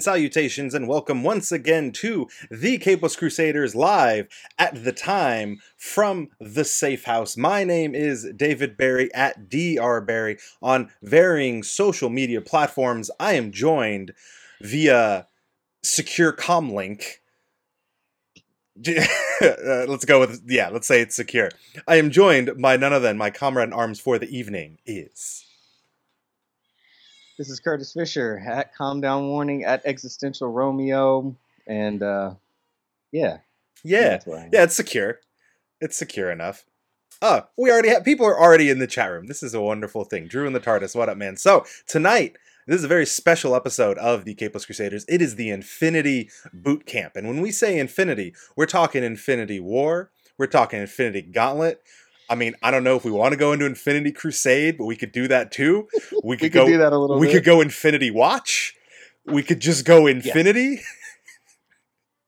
And salutations, and welcome once again to the Capeless Crusaders live at the time from the Safe House. My name is David Barry at Dr. Barry on varying social media platforms. I am joined via secure comlink. uh, let's go with yeah. Let's say it's secure. I am joined by none other than my comrade in arms for the evening is. This is Curtis Fisher at Calm Down Warning at Existential Romeo, and uh, yeah, yeah, yeah, it's secure. It's secure enough. Oh, we already have people are already in the chat room. This is a wonderful thing. Drew and the TARDIS, what up, man? So tonight, this is a very special episode of the Capeless Crusaders. It is the Infinity Boot Camp, and when we say Infinity, we're talking Infinity War. We're talking Infinity Gauntlet. I mean, I don't know if we want to go into Infinity Crusade, but we could do that too. We could, we could go do that a little. We bit. could go Infinity Watch. We could just go Infinity. Yeah.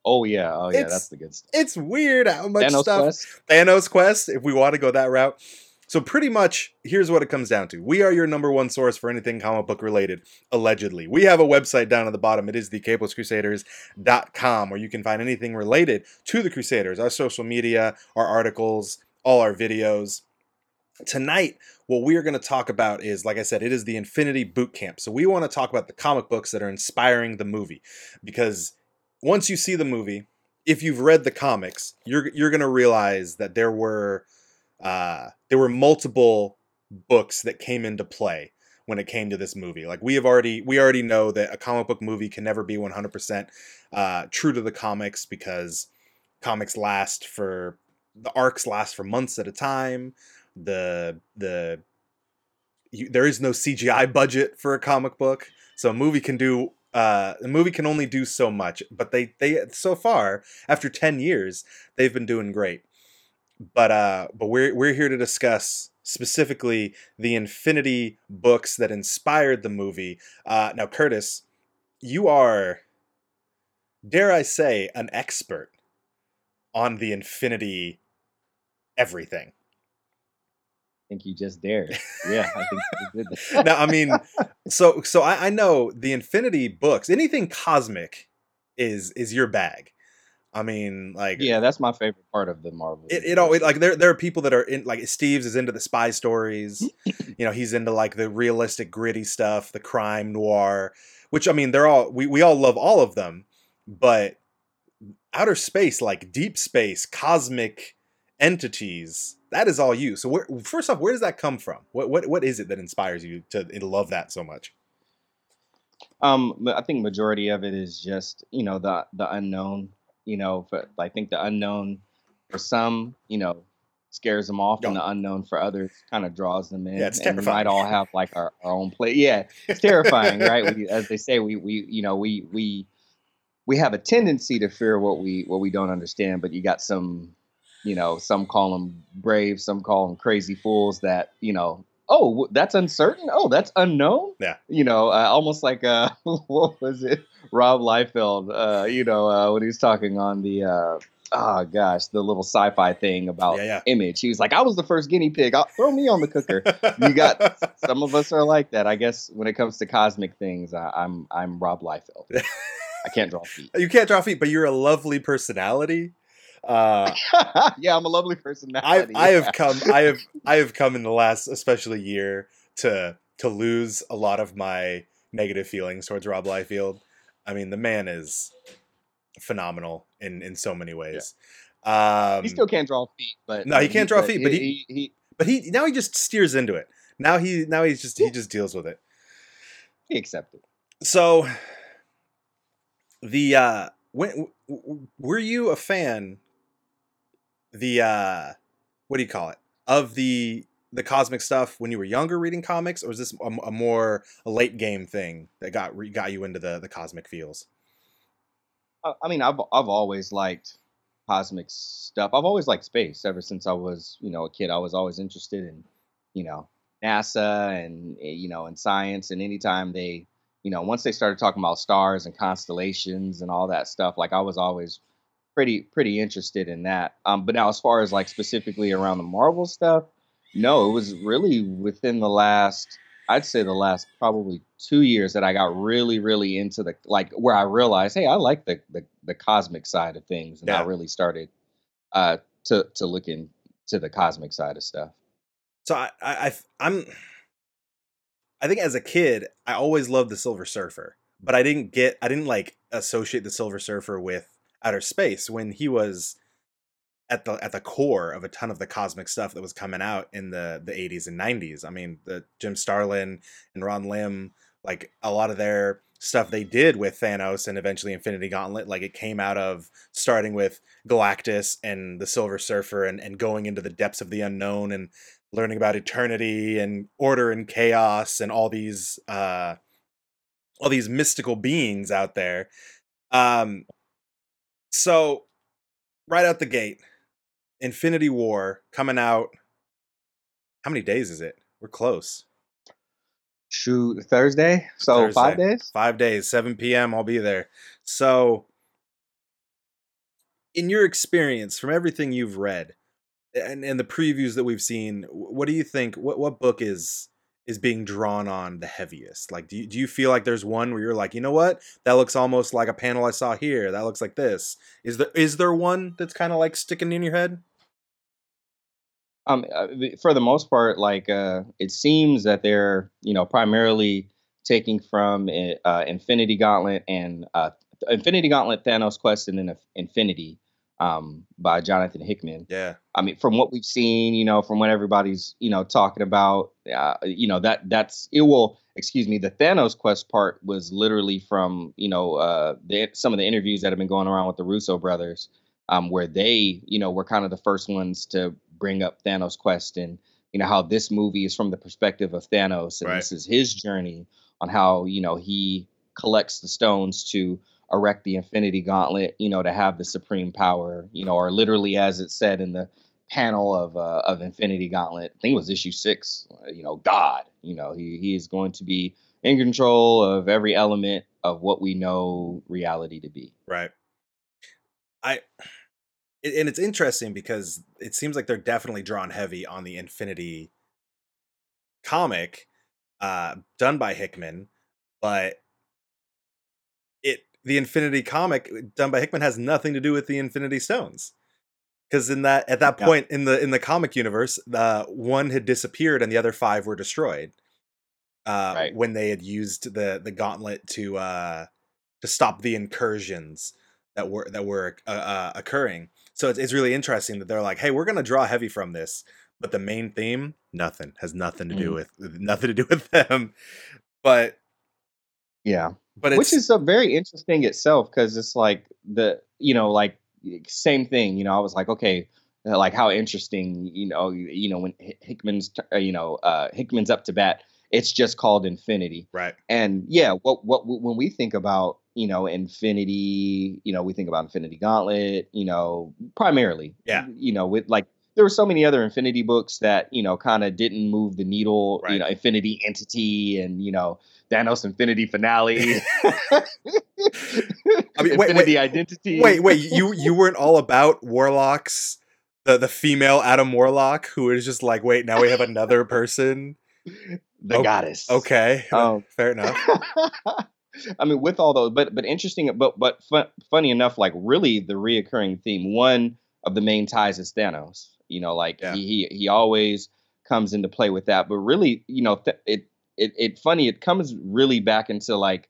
Oh yeah, oh yeah, it's, that's the good stuff. It's weird how much Thanos stuff. Quest. Thanos Quest, if we want to go that route. So pretty much, here's what it comes down to. We are your number one source for anything comic book related, allegedly. We have a website down at the bottom. It is the capelesscrusaders.com, where you can find anything related to the Crusaders, our social media, our articles, all our videos. Tonight, what we are going to talk about is, like I said, it is the Infinity Boot Camp. So we want to talk about the comic books that are inspiring the movie. Because once you see the movie, if you've read the comics, you're you're going to realize that there were uh, there were multiple books that came into play when it came to this movie. Like we have already we already know that a comic book movie can never be 100% uh, true to the comics because comics last for the arcs last for months at a time. The the you, there is no CGI budget for a comic book, so a movie can do uh, a movie can only do so much. But they they so far after ten years they've been doing great. But uh, but we're we're here to discuss specifically the Infinity books that inspired the movie. Uh, now, Curtis, you are, dare I say, an expert on the Infinity everything. I think you just dared. Yeah, I think you did that. now, I mean, so so I, I know the Infinity books. Anything cosmic is is your bag. I mean, like yeah, that's my favorite part of the Marvel. It, it always like there there are people that are in like Steve's is into the spy stories. you know, he's into like the realistic, gritty stuff, the crime noir. Which I mean, they're all we we all love all of them, but outer space, like deep space, cosmic entities, that is all you. So where, first off, where does that come from? What what what is it that inspires you to, love that so much? Um, I think majority of it is just you know the the unknown you know, for, I think the unknown for some, you know, scares them off, and the unknown for others kind of draws them in. Yeah, it's and we might all have like our, our own play. Yeah, it's terrifying, right? We, as they say, we we you know we we we have a tendency to fear what we what we don't understand, but you got some, you know, some call them brave, some call them crazy fools that you know. Oh, that's uncertain. Oh, that's unknown. Yeah. You know, uh, almost like uh, what was it? Rob Liefeld, uh, you know, uh, when he was talking on the, uh, oh gosh, the little sci-fi thing about Yeah, yeah. image. He was like, I was the first guinea pig. I'll throw me on the cooker. you got some of us are like that. I guess when it comes to cosmic things, I, I'm I'm Rob Liefeld. I can't draw feet. You can't draw feet, but you're a lovely personality. Uh, yeah, I'm a lovely I personality. I have yeah. come I have I have come in the last especially year to to lose a lot of my negative feelings towards Rob Liefeld. I mean, the man is phenomenal in in so many ways. Um, He still can't draw feet, but No, he can't draw feet, but he, he but he now he just steers into it. Now he now he's just he just deals with it. he accepted. So the uh when were you a fan the uh what do you call it of the the cosmic stuff when you were younger reading comics or was this a, a more a late game thing that got got you into the the cosmic feels I I mean, I've I've always liked cosmic stuff. I've always liked space ever since I was, you know, a kid. I was always interested in, you know, NASA and eh, you know, and science. And anytime they, you know, once they started talking about stars and constellations and all that stuff, like I was always pretty pretty interested in that. Um, but now as far as like specifically around the Marvel stuff, no, it was really within the last, I'd say the last probably two years that I got really, really into the like where I realized, hey, I like the the, the cosmic side of things, and I really started uh, to to look into the cosmic side of stuff. So I, I I'm, I think as a kid, I always loved the Silver Surfer, but I didn't get, I didn't like associate the Silver Surfer with outer space when he was at the at the core of a ton of the cosmic stuff that was coming out in the the 80s and 90s. I mean, the Jim Starlin and Ron Lim, like a lot of their stuff they did with Thanos and eventually Infinity Gauntlet, like it came out of starting with Galactus and the Silver Surfer and, and going into the depths of the unknown and learning about eternity and order and chaos and all these uh all these mystical beings out there. Um so right out the gate, Infinity War coming out. How many days is it? We're close. Shoot, Thursday, so five days. Five days, 7 p.m. I'll be there. So, in your experience, from everything you've read and, and the previews that we've seen, what do you think? What what book is is being drawn on the heaviest? Like, do you, do you feel like there's one where you're like, you know what, that looks almost like a panel I saw here. That looks like this. Is there is there one that's kind of like sticking in your head? Um, uh, for the most part, like uh, it seems that they're you know primarily taking from uh, uh, Infinity Gauntlet and uh, Infinity Gauntlet, Thanos Quest, and then Infinity um, by Jonathan Hickman. Yeah, I mean, from what we've seen, you know, from what everybody's, you know, talking about, uh, you know, that that's it will, excuse me, the Thanos quest part was literally from, you know, uh, the, some of the interviews that have been going around with the Russo brothers, um, where they, you know, were kind of the first ones to bring up Thanos quest and, you know, how this movie is from the perspective of Thanos and Right. this is his journey on how, you know, he collects the stones to erect the Infinity Gauntlet, you know, to have the supreme power, you know, or literally as it said in the panel of uh, of Infinity Gauntlet. I think it was issue six. uh, You know, God. You know, he he is going to be in control of every element of what we know reality to be. right. I and it's interesting because it seems like they're definitely drawn heavy on the Infinity comic uh done by Hickman, but the Infinity comic uh, done by Hickman has nothing to do with the Infinity Stones. Cuz in that at that Yeah. point in the in the comic universe, the one had disappeared and the other 5 were destroyed. Uh Right. when they had used the the gauntlet to uh to stop the incursions that were that were uh, uh, occurring. So it's it's really interesting that they're like, "Hey, we're going to draw heavy from this, but the main theme, nothing has nothing to do Mhm. with nothing to do with them." But Yeah. But it's which is a very interesting itself because it's like the you know like same thing you know i was like okay uh, like how interesting you know you, you know when hickman's uh, you know uh hickman's up to bat it's just called infinity right. and yeah what what when we think about you know infinity you know we think about infinity gauntlet you know primarily Yeah. you know with like there were so many other infinity books that you know kind of didn't move the needle Right. you know infinity entity and you know thanos infinity finale I mean, wait, infinity wait, identity Wait, wait, you you weren't all about warlocks, the the female Adam Warlock who is just like, "Wait, now we have another person." the Oh, goddess Okay. Um, Fair enough. I mean, with all those, but but interesting, but but fun, funny enough, like really the reoccurring theme. One of the main ties is Thanos. You know, like Yeah. he, he he always comes into play with that. But really, you know, th- it it it funny. It comes really back into like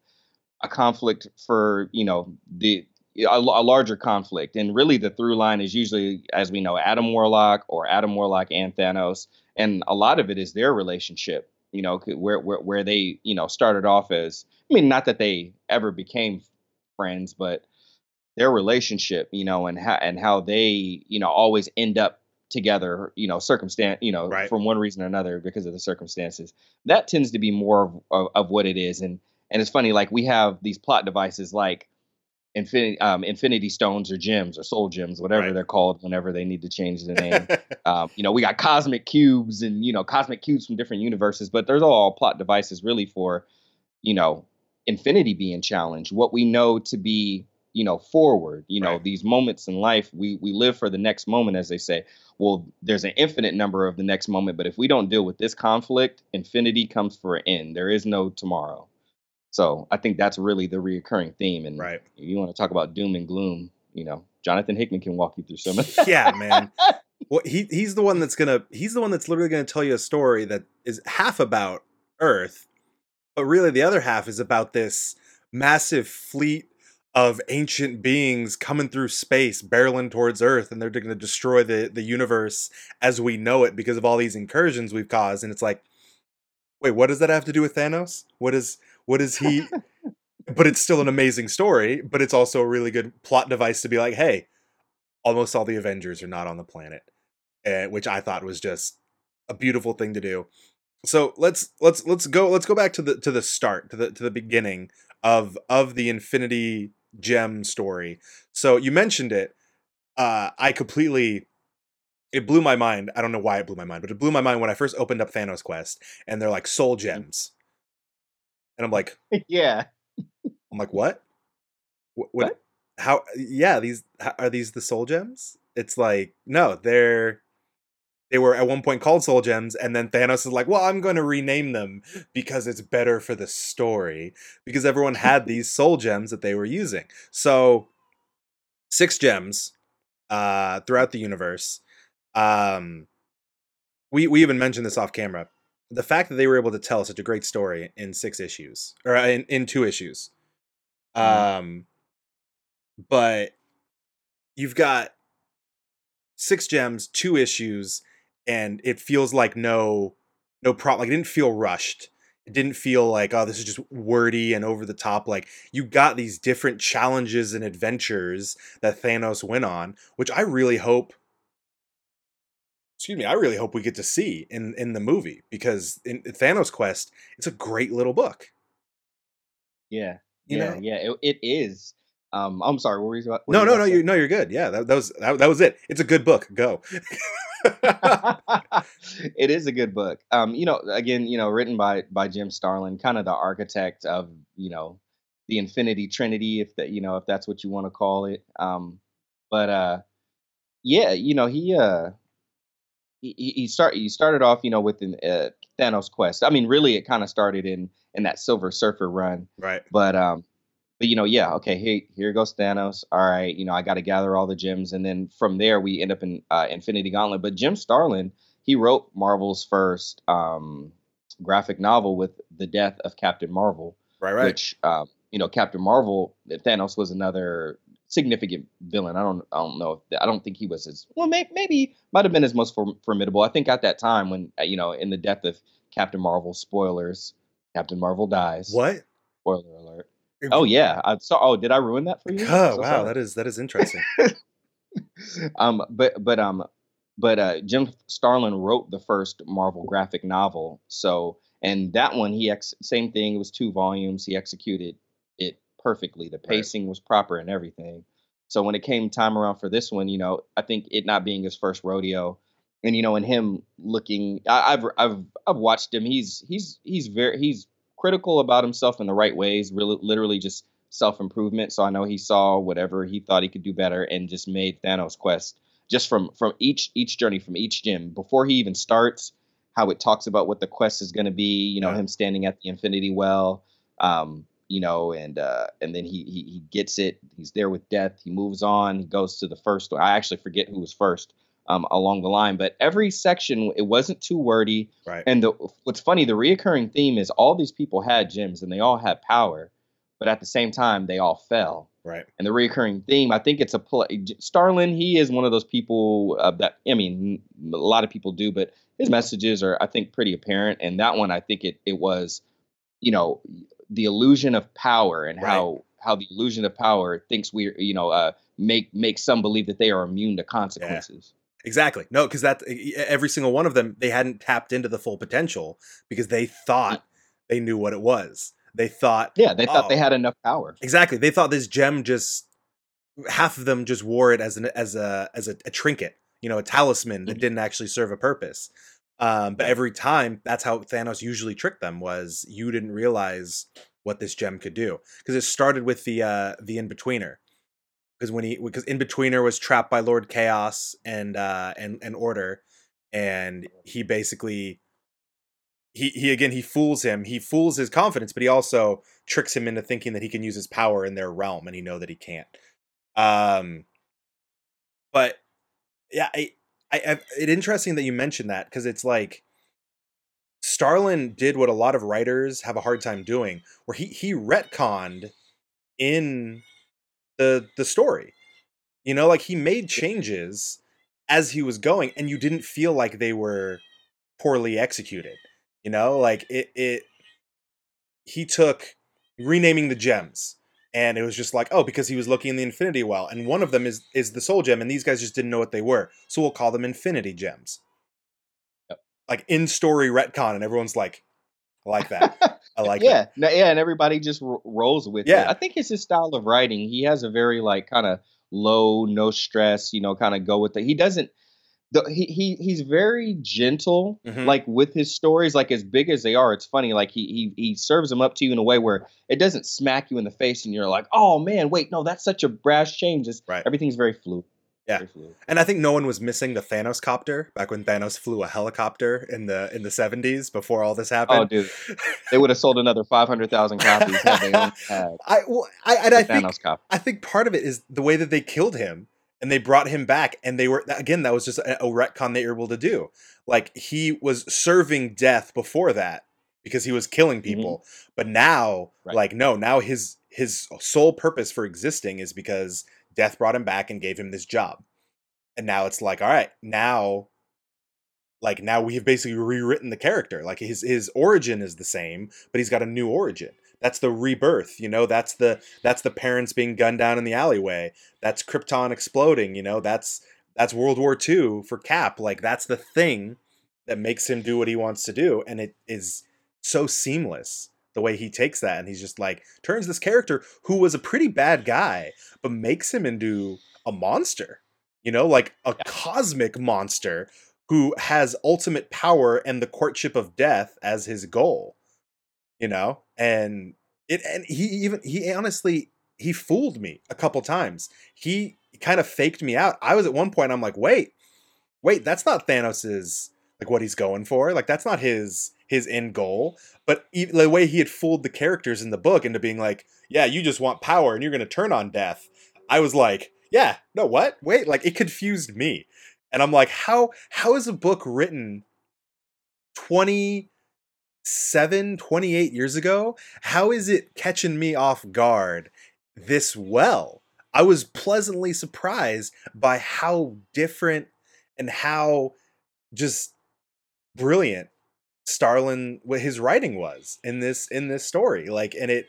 a conflict for you know the a, a larger conflict, and really the through line is usually, as we know, Adam Warlock or Adam Warlock and Thanos, and a lot of it is their relationship. You know, where where where they you know started off as I mean, not that they ever became friends, but their relationship, you know, and how and how they, you know, always end up together, you know, circumstance, you know, Right. from one reason or another because of the circumstances. That tends to be more of, of, of what it is, and and it's funny, like we have these plot devices like infinity um, infinity stones or gems or soul gems, whatever Right. they're called, whenever they need to change the name. um, you know, we got cosmic cubes and you know cosmic cubes from different universes, but there's all plot devices really for, you know, infinity being challenged. What we know to be you know, forward. You know, Right. these moments in life, we we live for the next moment, as they say. Well, there's an infinite number of the next moment, but if we don't deal with this conflict, infinity comes for an end. There is no tomorrow. So I think that's really the reoccurring theme. And Right. if you want to talk about doom and gloom, you know, Jonathan Hickman can walk you through some of that. yeah, man. Well, he he's the one that's gonna he's the one that's literally gonna tell you a story that is half about Earth, but really the other half is about this massive fleet of ancient beings coming through space, barreling towards Earth, and they're gonna destroy the the universe as we know it because of all these incursions we've caused. And it's like, wait, what does that have to do with Thanos? What is what is he? but it's still an amazing story. But it's also a really good plot device to be like, hey, almost all the Avengers are not on the planet, uh, which I thought was just a beautiful thing to do. So let's let's let's go let's go back to the to the start to the to the beginning of of the Infinity Gem story. So you mentioned it. Uh, I completely it blew my mind. I don't know why it blew my mind, but it blew my mind when I first opened up Thanos Quest and they're like soul gems, and I'm like yeah. I'm like what? What? what? How? Yeah, these are these the soul gems? It's like no, they're they were at one point called soul gems, and then Thanos is like, well, I'm going to rename them because it's better for the story because everyone had these soul gems that they were using. So six gems uh, throughout the universe. Um, we we even mentioned this off camera. The fact that they were able to tell such a great story in six issues or uh, in, in two issues. Mhm. Um, but you've got six gems, two issues, and it feels like no no problem. Like it didn't feel rushed. It didn't feel like oh this is just wordy and over the top. Like you got these different challenges and adventures that Thanos went on, which I really hope. Excuse me, I really hope we get to see in in the movie because in Thanos Quest, it's a great little book. Yeah. You yeah, know? yeah, it, it is. Um, I'm sorry. What were you? What No, were no, you no, about to you no, you're good. Yeah, that, that was that, that was it. It's a good book. Go. it is a good book. Um, you know, again, you know, written by by Jim Starlin, kind of the architect of you know the Infinity Trinity, if that you know if that's what you want to call it. Um, but uh, yeah, you know, he uh he he he start he started off, you know, with an uh, Thanos quest. I mean, really, it kind of started in in that Silver Surfer run. right. But um, but you know, yeah, okay, here here goes Thanos. All right, you know, I got to gather all the gems, and then from there we end up in uh, Infinity Gauntlet. But Jim Starlin, he wrote Marvel's first um graphic novel with the death of Captain Marvel, Right, right. which um, you know, Captain Marvel, Thanos was another significant villain. I don't I don't know if I don't think he was as well. May, maybe might have been his most form, formidable. I think at that time when uh, you know in the death of Captain Marvel, spoilers, Captain Marvel dies. what? Spoiler. Oh yeah, I saw. Oh, did I ruin that for you? Oh, so wow, sorry. that is that is interesting. um, but but um, but uh, Jim Starlin wrote the first Marvel graphic novel. So and that one he ex same thing. It was two volumes. He executed it perfectly. The Right. pacing was proper and everything. So when it came time around for this one, you know, I think it not being his first rodeo, and you know, and him looking, I, I've I've I've watched him. He's he's he's very he's critical about himself in the right ways. Really, literally just self improvement. So I know he saw whatever he thought he could do better and just made Thanos Quest just from from each each journey from each gym before he even starts. How it talks about what the quest is going to be. You know, Yeah. him standing at the Infinity Well. Um, you know, and uh, and then he, he he gets it. He's there with death. He moves on. He goes to the first. I actually forget who was first um, along the line, but every section it wasn't too wordy. Right. And the what's funny, the reoccurring theme is all these people had gems and they all had power, but at the same time they all fell. Right. And the reoccurring theme, I think it's a play. Starlin, he is one of those people uh, that I mean, a lot of people do, but his messages are, I think, pretty apparent. And that one, I think it it was, you know, the illusion of power and Right. how how the illusion of power thinks we, you know, uh, make make some believe that they are immune to consequences. Exactly. No, because that every single one of them, they hadn't tapped into the full potential because they thought they knew what it was. They thought Yeah, they thought they Oh. had enough power. exactly. They thought this gem just half of them just wore it as an as a as a, a trinket, you know, a talisman that Mhm. didn't actually serve a purpose. Um, but every time, that's how Thanos usually tricked them was you didn't realize what this gem could do because it started with the uh, the in betweener. Because when he because in betweener was trapped by Lord Chaos and uh and and Order, and he basically he he again he fools him. He fools his confidence, but he also tricks him into thinking that he can use his power in their realm, and he know that he can't. Um, but yeah, I I, I it interesting that you mentioned that because it's like Starlin did what a lot of writers have a hard time doing, where he he retconned in the the story. You know, like he made changes as he was going, and you didn't feel like they were poorly executed. You know, like it it he took renaming the gems and it was just like oh because he was looking in the infinity well and one of them is is the soul gem and these guys just didn't know what they were so we'll call them infinity gems Yep. like in story retcon and everyone's like I like that i like yeah, it no, yeah, and everybody just ro- rolls with it. Yeah. I think it's his style of writing. He has a very like kind of low, no stress, you know, kind of go with it. He doesn't. The, he he he's very gentle, Mhm. like with his stories, like as big as they are. It's funny, like he he he serves them up to you in a way where it doesn't smack you in the face, and you're like, oh man, wait, no, that's such a brash change. It's, Right. Everything's very fluid. Yeah. And i think no one was missing the thanos copter back when thanos flew a helicopter in the in the 70s before all this oh, happened. Oh, dude, they would have sold another five hundred thousand copies had they only had i well i and i think Thanos copy. I think part of it is the way that they killed him and they brought him back and they were again that was just a, a retcon they were able to do. Like he was serving death before that because he was killing mm-hmm. people, but now Right. like no, now his his sole purpose for existing is because death brought him back and gave him this job. And now it's like all right, now like now we've basically rewritten the character. Like his his origin is the same, but he's got a new origin. That's the rebirth, you know. That's the that's the parents being gunned down in the alleyway. That's Krypton exploding, you know. That's that's World War II for Cap. Like that's the thing that makes him do what he wants to do, and it is so seamless the way he takes that, and he's just like turns this character who was a pretty bad guy, but makes him into a monster. You know, like a Yeah. cosmic monster who has ultimate power and the courtship of death as his goal you know and it and he even he honestly he fooled me a couple times he kind of faked me out i was at one point i'm like wait wait that's not thanos's like what he's going for like that's not his his end goal but e- the way he had fooled the characters in the book into being like yeah you just want power and you're going to turn on death i was like yeah no what? Wait like it confused me. And i'm like how how is a book written 27 28 years ago? How is it catching me off guard this well? I was pleasantly surprised by how different and how just brilliant starlin what his writing was in this in this story like and it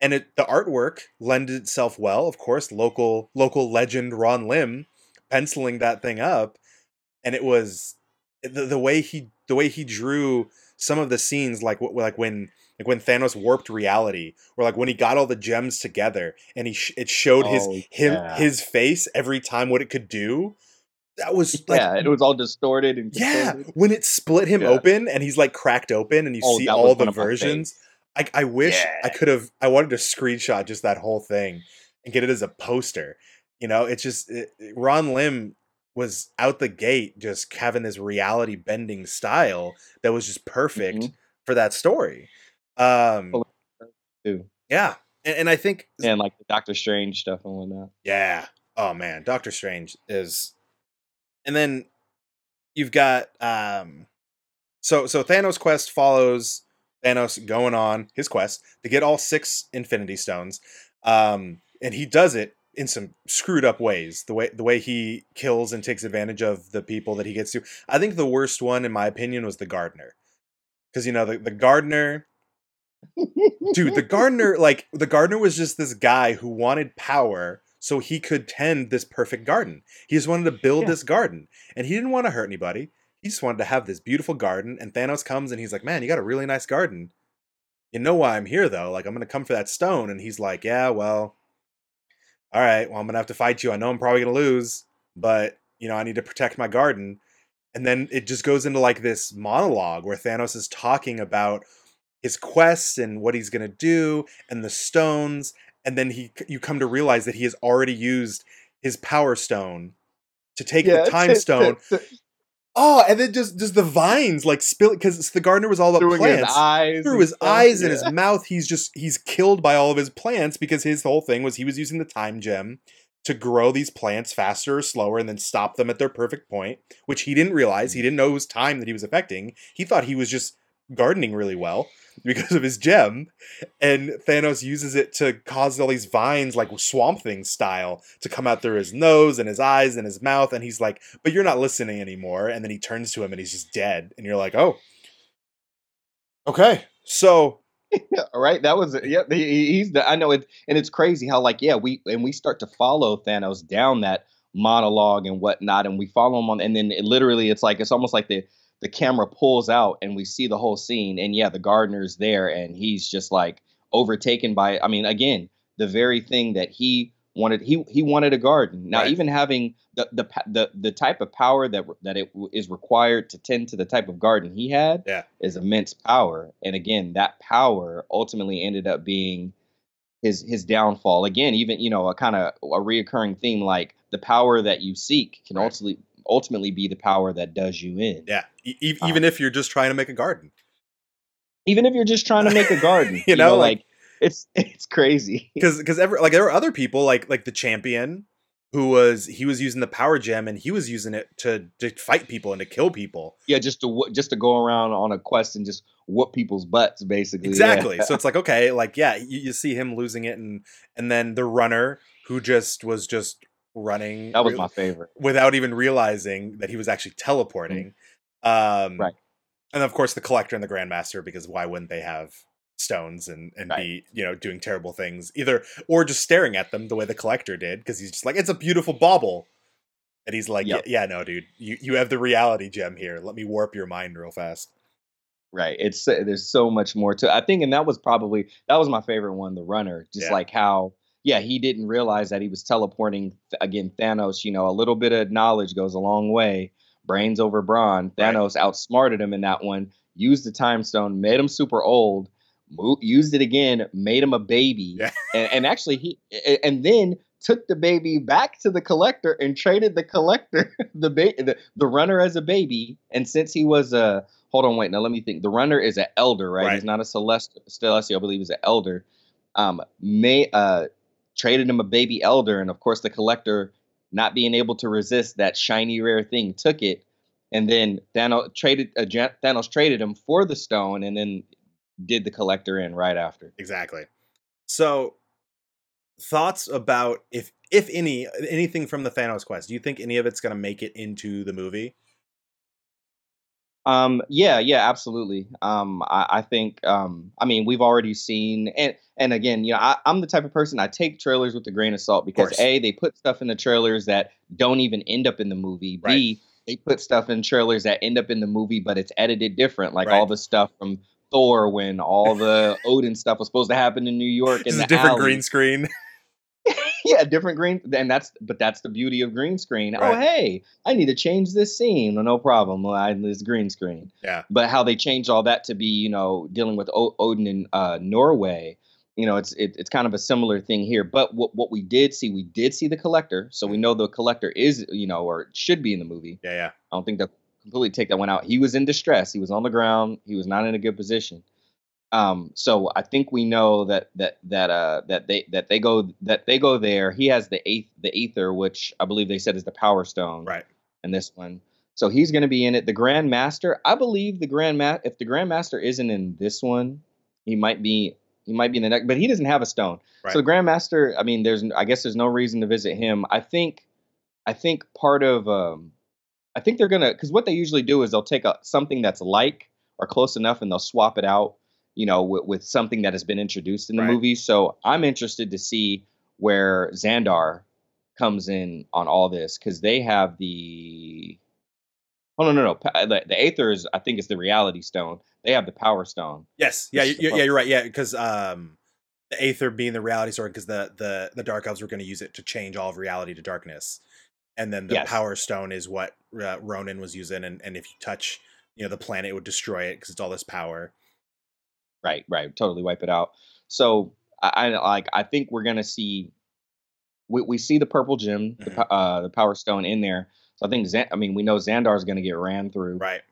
and it the artwork lended itself well of course local local legend ron lim penciling that thing up and it was the, the way he the way he drew some of the scenes like like when like when Thanos warped reality or like when he got all the gems together and he sh- it showed his Oh, him his face every time what it could do that was like yeah, it was all distorted and yeah when it split him Yeah. open and he's like cracked open and you Oh, see all the one of my versions I, I wish I could have I wanted to screenshot just that whole thing and get it as a poster you know it's just it, Ron Lim was out the gate just having this reality bending style that was just perfect Mhm. for that story um yeah and, and I think And like Doctor Strange stuff and whatnot. yeah. Oh man, Doctor Strange is and then you've got um so so Thanos quest follows Thanos going on his quest to get all six infinity stones. Um and he does it in some screwed up ways. The way the way he kills and takes advantage of the people that he gets to. I think the worst one in my opinion was the gardener. Cuz you know the, the gardener dude the gardener like the gardener was just this guy who wanted power so he could tend this perfect garden. He just wanted to build Yeah. this garden and he didn't want to hurt anybody. He just wanted to have this beautiful garden and thanos comes and he's like man you got a really nice garden. You know why i'm here though. Like i'm gonna come for that stone and he's like yeah well all right well i'm gonna have to fight you. I know i'm probably gonna lose but you know i need to protect my garden. And then it just goes into like this monologue where thanos is talking about his quests and what he's going to do and the stones and then he you come to realize that he has already used his power stone to take Yeah, the time stone. to- to- Oh, and then just just the vines like spill because the gardener was all about through his plants. eyes, Through his eyes and his mouth, he's just he's killed by all of his plants because his whole thing was he was using the time gem to grow these plants faster or slower and then stop them at their perfect point, which he didn't realize. He didn't know it was time that he was affecting. He thought he was just gardening really well because of his gem. And Thanos uses it to cause all these vines, like swamp thing style, to come out through his nose and his eyes and his mouth. And he's like, But you're not listening anymore. And then he turns to him and he's just dead. And you're like, Oh, okay. So, Yeah, right. That was yeah. he- he- He's the I know it, and it's crazy how like yeah we and we start to follow Thanos down that monologue and whatnot, and we follow him on, and then it literally it's like it's almost like the the camera pulls out and we see the whole scene, and yeah, the gardener's there, and he's just like overtaken by. I mean, again, the very thing that he wanted. He he wanted a garden. Now, Right. even having the the the the type of power that that it is required to tend to the type of garden he had Yeah. is immense power. And again, that power ultimately ended up being his his downfall. Again, even you know a kind of a reoccurring theme like the power that you seek can Right. ultimately ultimately be the power that does you in. yeah, e- Uh, even if you're just trying to make a garden. Even if you're just trying to make a garden, You know, like- like it's it's crazy. because because ever like there were other people like like the champion who was he was using the power gem and he was using it to to fight people and to kill people yeah, just to just to go around on a quest and just whoop people's butts, basically. yeah. exactly so it's like okay like yeah you, you see him losing it and and then the runner who just was just running That was re- my favorite. without even realizing that he was actually teleporting um Mm. Right. and of course the collector and the grandmaster because why wouldn't they have stones and and Right. be you know doing terrible things either or just staring at them the way the collector did because he's just like it's a beautiful bauble and he's like Yep. yeah, yeah no dude you you have the reality gem here let me warp your mind real fast Right. It's uh, there's so much more to. I think, and that was probably that was my favorite one, the runner. Just Yeah. like how, yeah, he didn't realize that he was teleporting again. Thanos, you know, a little bit of knowledge goes a long way. Brains over brawn. Right. Thanos outsmarted him in that one. Used the time stone, made him super old. Used it again, made him a baby, Yeah. and, and actually he, and then took the baby back to the collector and traded the collector the ba- the, the runner as a baby. And since he was a hold on, wait, now let me think. The runner is an elder, right? Right. He's not a celest celestial, I believe he's an elder. Um, may uh traded him a baby elder, and of course the collector, not being able to resist that shiny rare thing, took it, and then Thanos traded uh, Thanos traded him for the stone, and then did the collector in right after. exactly. So thoughts about if if any anything from the thanos quest? Do you think any of it's going to make it into the movie Um, yeah, yeah, absolutely. Um, I, I think, um, I mean, we've already seen, and and again, you know, I, I'm the type of person I take trailers with a grain of salt because course. a they put stuff in the trailers that don't even end up in the movie. Right. B they put stuff in trailers that end up in the movie, but it's edited different, like Right. all the stuff from Thor when all the Odin stuff was supposed to happen in New York. just a different alley. green screen yeah, different green, and that's but that's the beauty of green screen. Oh, hey, I need to change this scene. No problem. Well, I this green screen. Yeah. But how they changed all that to be, you know, dealing with o- Odin in uh, Norway. You know, it's it, it's kind of a similar thing here. But what what we did see, we did see the collector, so we know the collector is, you know, or should be in the movie. yeah yeah I don't think they'll completely take that one out. He was in distress. He was on the ground. He was not in a good position. Um, so I think we know that that that uh that they that they go that they go there. He has the eighth the Aether, which I believe they said is the power stone right And this one. So he's going to be in it. The Grand Master, I believe the Grand Ma- if the Grand Master isn't in this one, he might be he might be in the next, but he doesn't have a stone. Right. So the Grand Master, I mean, there's I guess there's no reason to visit him. I think I think part of um I think they're gonna because what they usually do is they'll take a, something that's like or close enough and they'll swap it out, you know, with, with something that has been introduced in the Right. movie. So I'm interested to see where Xandar comes in on all this because they have the oh no no no the, the Aether is I think is the Reality Stone. They have the Power Stone. Yes, yeah, you, yeah, you're right. Yeah, because um, the Aether being the reality Stone, because the the the Dark Elves were going to use it to change all of reality to darkness, and then the Yes. Power Stone is what uh, Ronan was using, and and if you touch, you know, the planet, it would destroy it because it's all this power. Right, right. Totally wipe it out. So I, I like. I think we're gonna see. We, we see the purple gem, the Mhm. po- uh, the power stone in there. So I think. Zan- I mean, we know Xandar is gonna get ran through. Right.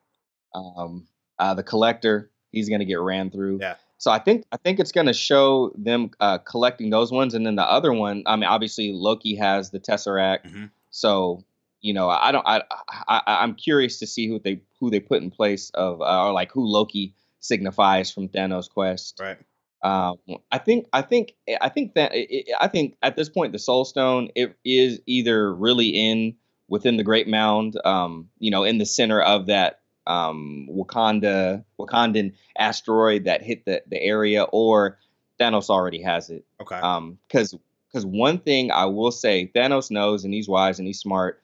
Um, uh, the collector, he's gonna get ran through. Yeah. So I think I think it's gonna show them uh, collecting those ones, and then the other one. I mean, obviously Loki has the Tesseract, Mhm. so you know I don't. I, I I'm curious to see who they who they put in place of uh, or like who Loki signifies from Thanos' quest. Right. Um, I think I think I think that i i think at this point the Soul Stone it is either really in within the Great Mound, um, you know, in the center of that um, Wakanda Wakandan asteroid that hit the the area, or Thanos already has it. Okay. Um, because because one thing I will say, Thanos knows and he's wise and he's smart.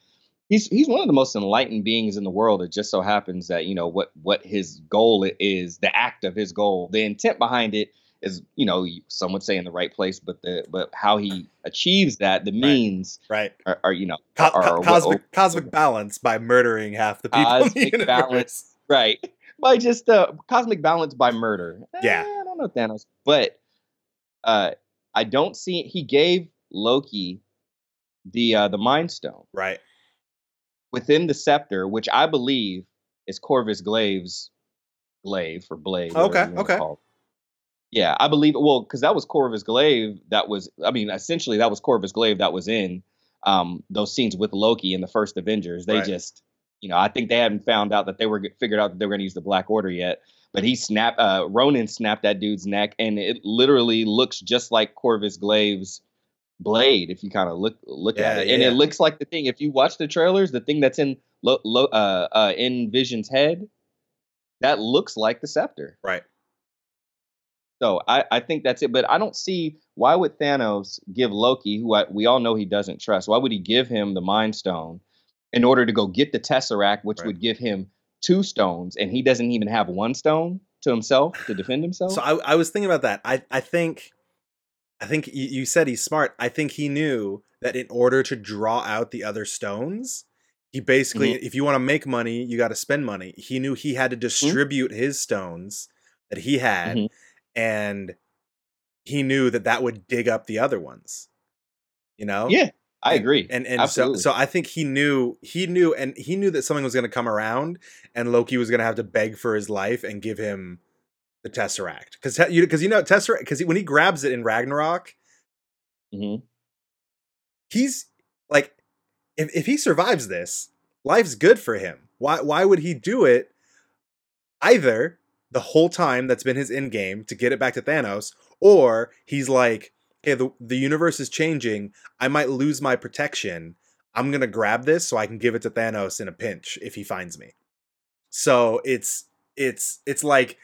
He's he's one of the most enlightened beings in the world. It just so happens that you know what what his goal is, the act of his goal, the intent behind it is you know some would say in the right place, but the but how he achieves that, the means right. are, are you know Co- are, co- are what- cosmic cosmic balance by murdering half the people in the Cosmic balance. right by just uh cosmic balance by murder. Yeah. Eh, I don't know Thanos, but uh I don't see he gave Loki the uh the Mind Stone Right. Within the scepter, which I believe is Corvus Glaive's glaive for blade. Okay, okay. Yeah, I believe. Well, because that was Corvus Glaive. That was, I mean, essentially that was Corvus Glaive that was in um, those scenes with Loki in the first Avengers. They Right. just, you know, I think they hadn't found out that they were figured out that they were going to use the Black Order yet. But he snapped, uh, Ronan snapped that dude's neck, and it literally looks just like Corvus Glaive's blade if you kind of look look at Yeah, it, and yeah. it looks like the thing. If you watch the trailers, the thing that's in lo, lo, uh, uh, in Vision's head, that looks like the scepter. Right. So I, I think that's it. But I don't see why would Thanos give Loki, who I, we all know he doesn't trust, why would he give him the Mind Stone in order to go get the Tesseract, which Right. would give him two stones, and he doesn't even have one stone to himself to defend himself? So I, I was thinking about that. I, I think, I think you, said he's smart. I think he knew that in order to draw out the other stones, he basically, Mm-hmm. if you want to make money, you got to spend money. He knew he had to distribute his stones that he had, Mhm. and he knew that that would dig up the other ones. You know? yeah, I And- agree. And and Absolutely. so so I think he knew he knew and he knew that something was going to come around and Loki was going to have to beg for his life and give him the Tesseract cuz you cuz you know Tesseract cuz when he grabs it in Ragnarok Mhm. he's like if if he survives this life's good for him. Why why would he do it either the whole time that's been his end game to get it back to Thanos or he's like hey, the the universe is changing I might lose my protection I'm going to grab this so I can give it to Thanos in a pinch if he finds me. So it's it's it's like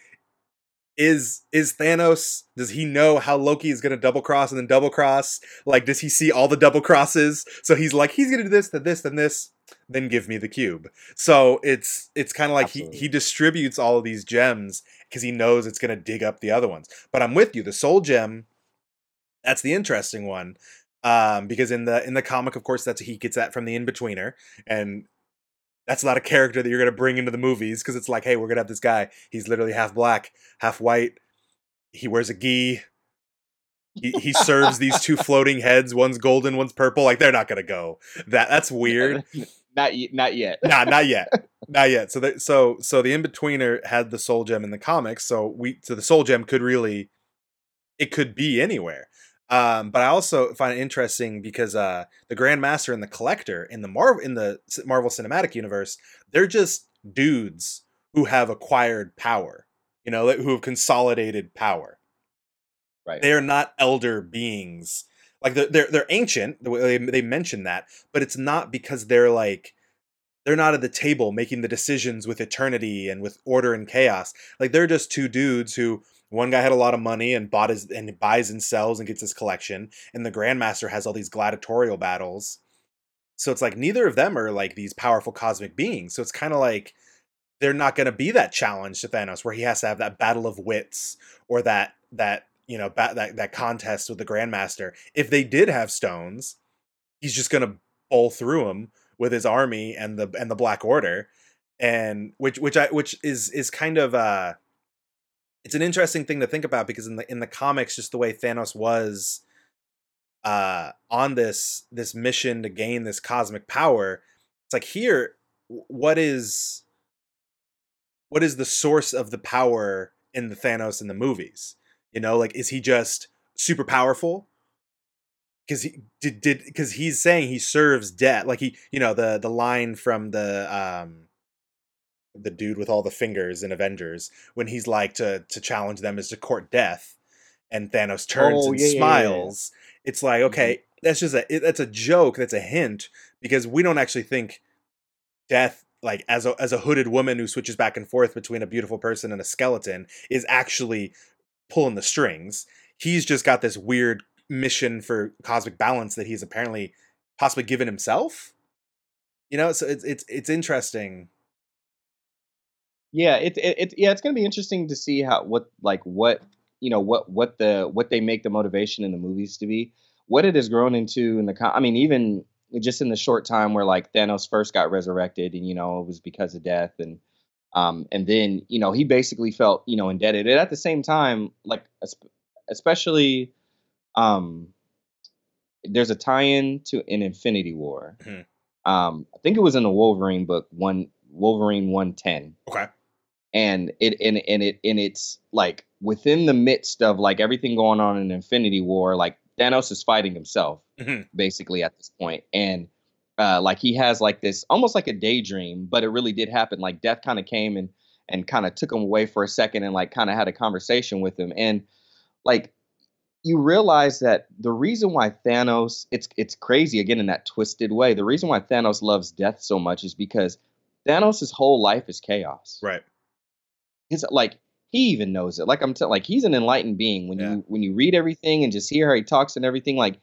is is Thanos does he know how Loki is going to double cross and then double cross? Like does he see all the double crosses? So he's like he's going to do this then this then this then give me the cube. So it's it's kind of like he he distributes all of these gems cuz he knows it's going to dig up the other ones. But I'm with you the soul gem that's the interesting one. Um, because in the in the comic, of course, that's he gets that from the in betweener, and that's not a character that you're gonna bring into the movies because it's like, hey, we're gonna have this guy. He's literally half black, half white. He wears a gi. He, he serves these two floating heads. One's golden, one's purple. Like they're not gonna go. That that's weird. not not yet. nah, not yet. Not yet. So the, so so the in betweener had the soul gem in the comics. So we so the soul gem could really, it could be anywhere. Um, but I also find it interesting because uh, the Grandmaster and the Collector in the Marvel in the Marvel Cinematic Universe, they're just dudes who have acquired power. You know, who have consolidated power. Right. They are not elder beings. Like they're they're, they're ancient. They they mention that, but it's not because they're like they're not at the table making the decisions with eternity and with order and chaos. Like they're just two dudes who one guy had a lot of money and bought his and buys and sells and gets his collection, and the Grandmaster has all these gladiatorial battles. So it's like neither of them are like these powerful cosmic beings. So it's kind of like they're not going to be that challenge to Thanos where he has to have that battle of wits or that that you know ba- that that contest with the Grandmaster. If they did have stones, he's just going to bowl through them with his army and the and the Black Order, and which which I which is is kind of uh it's an interesting thing to think about because in the in the comics, just the way Thanos was uh on this this mission to gain this cosmic power, it's like here, what is what is the source of the power in the Thanos in the movies? You know, like is he just super powerful? Because he did did because he's saying he serves death. Like he, you know, the the line from the um the dude with all the fingers in Avengers when he's like to to challenge them is to court death, and Thanos turns Oh, and yeah, yeah, yeah, yeah. smiles. It's like okay, mm-hmm. that's just a it, that's a joke. That's a hint because we don't actually think death like as a as a hooded woman who switches back and forth between a beautiful person and a skeleton is actually pulling the strings. He's just got this weird mission for cosmic balance that he's apparently possibly given himself. You know, so it's it's it's interesting. Yeah, it, it, it yeah, it's gonna be interesting to see how what like what you know what what the what they make the motivation in the movies to be, what it has grown into in the com- I mean even just in the short time where like Thanos first got resurrected and you know it was because of death and um and then you know he basically felt you know indebted and at the same time like especially um there's a tie-in to an Infinity War. Mhm. Um, I think it was in the Wolverine book one Wolverine one ten Okay. And it and, and it and it's like within the midst of like everything going on in Infinity War, like Thanos is fighting himself Mhm. basically at this point, and uh, like he has like this almost like a daydream, but it really did happen. Like death kind of came and and kind of took him away for a second and like kind of had a conversation with him, and like you realize that the reason why Thanos it's it's crazy again in that twisted way. The reason why Thanos loves death so much is because Thanos' whole life is chaos Right. His like he even knows it. Like I'm telling, like he's an enlightened being. When Yeah. you when you read everything and just hear how he talks and everything, like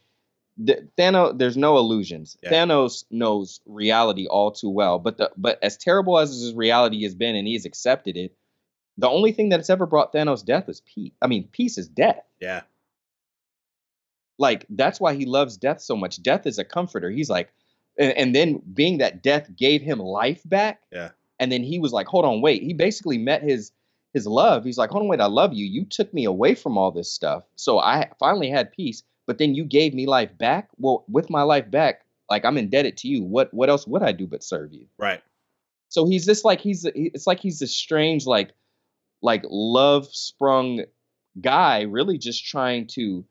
the, Thanos, there's no illusions. Yeah. Thanos knows reality all too well. But the but as terrible as his reality has been, and he's accepted it, the only thing that's ever brought Thanos death is peace. I mean, peace is death. Yeah. Like that's why he loves death so much. Death is a comforter. He's like, and, and then being that death gave him life back. Yeah. And then he was like, hold on, wait. He basically met his his love. He's like, hold on, wait, I love you. You took me away from all this stuff. So I finally had peace, but then you gave me life back. Well, with my life back, like I'm indebted to you. What what else would I do but serve you? Right. So he's just like he's it's like he's this strange like like love sprung guy really just trying to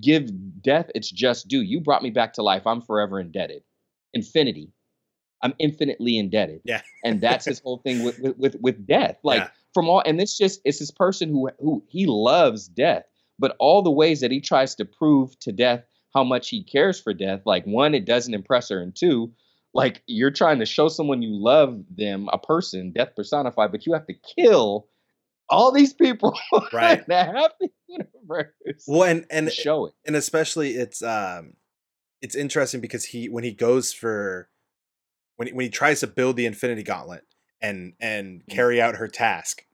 give death its just due. You brought me back to life. I'm forever indebted. Infinity. I'm infinitely indebted. Yeah. and that's his whole thing with with with, death. Like Yeah. from all and it's just it's this person who who he loves death, but all the ways that he tries to prove to death how much he cares for death, like one, it doesn't impress her, and two, like you're trying to show someone you love them, a person, death personified, but you have to kill all these people Right. that have the universe Well, and to and show it. and especially it's um it's interesting because he when he goes for when he, when he tries to build the infinity gauntlet and and Mhm. carry out her task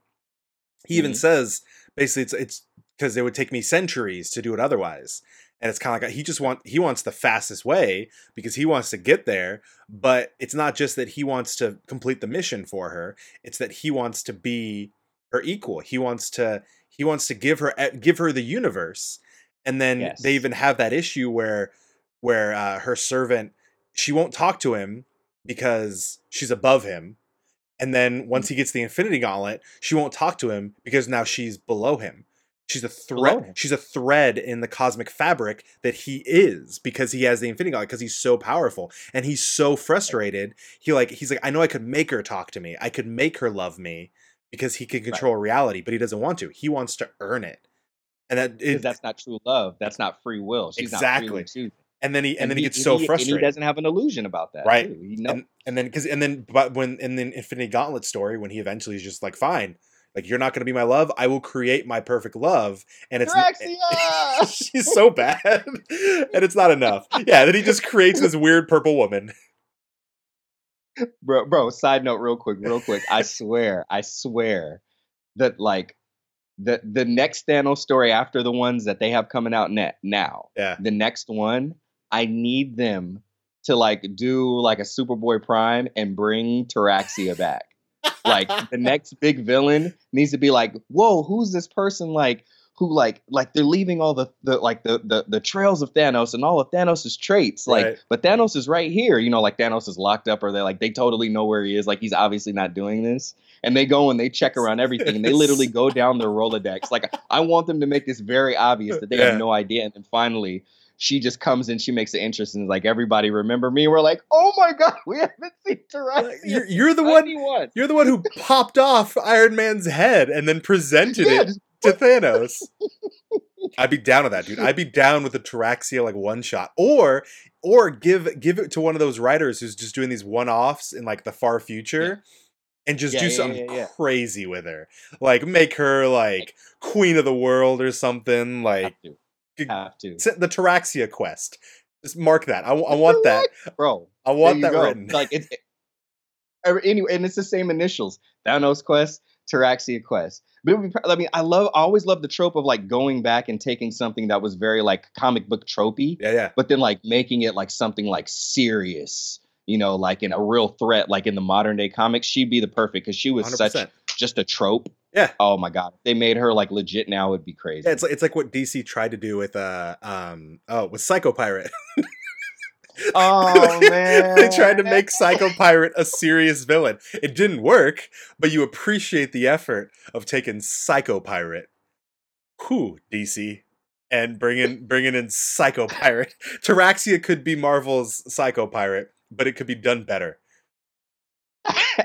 he even Mhm. says basically it's it's because it would take me centuries to do it otherwise and it's kind of like he just want he wants the fastest way because he wants to get there but it's not just that he wants to complete the mission for her it's that he wants to be her equal he wants to he wants to give her eh, give her the universe and then Yes. they even have that issue where where uh, her servant she won't talk to him because she's above him and then once he gets the infinity gauntlet she won't talk to him because now she's below him. She's a thread she's a thread in the cosmic fabric that he is because he has the infinity gauntlet because he's so powerful and he's so frustrated. He like he's like i know i could make her talk to me. I could make her love me because he can control reality but he doesn't want to. He wants to earn it. And that it, that's not true love. That's not free will. She's Exactly. Not freely choosing. and then he and, then he gets so and frustrated he doesn't have an illusion about that. Right. And, and then because and then but when in the infinity gauntlet story when he eventually is just like fine like you're not going to be my love i will create my perfect love and it's she's so bad and it's not enough yeah then he just creates this weird purple woman bro, bro. Side note, real quick, real quick. I swear, I swear that like the the next Thanos story after the ones that they have coming out net now, yeah the next one, I need them to like do like a Superboy Prime and bring Terraxia back. like the next big villain needs to be like, whoa, who's this person like who like like they're leaving all the, the like the, the the trails of Thanos and all of Thanos's traits. Like, Right. but Thanos is right here. You know, like Thanos is locked up or they like they totally know where he is. Like he's obviously not doing this. And they go and they check around everything and they literally go down their Rolodex. Like I want them to make this very obvious that they Yeah. have no idea. And then finally she just comes in, she makes an interest and is like, everybody remember me? We're like, oh my god, we haven't seen Terraxia. You're, you're the one. Anyone. You're the one who popped off Iron Man's head and then presented Yeah, it to Thanos. I'd be down with that, dude. I'd be down with the Terraxia like one shot, or or give give it to one of those writers who's just doing these one offs in like the far future, and just Yeah, do yeah, something yeah, yeah. crazy with her, like make her like queen of the world or something, like have to. The Terraxia quest. Just mark that. I want that. Bro, I want that go. written. Like it's every- anyway, and it's the same initials. Thanos Quest, Terraxia Quest. But be, I mean, I love, I always love the trope of like going back and taking something that was very like comic book tropey, yeah, yeah. but then like making it like something like serious. You know, like in a real threat, like in the modern day comics, she'd be the perfect because she was 100%. such just a trope. Yeah. Oh my god, if they made her like legit now, it would be crazy. Yeah, it's like it's like what DC tried to do with uh um oh with Psycho Pirate. oh man, they tried to make Psycho Pirate a serious villain. It didn't work, but you appreciate the effort of taking Psycho Pirate. Whew, DC. And bringing bringing in Psycho Pirate. Terraxia could be Marvel's Psycho Pirate, but it could be done better.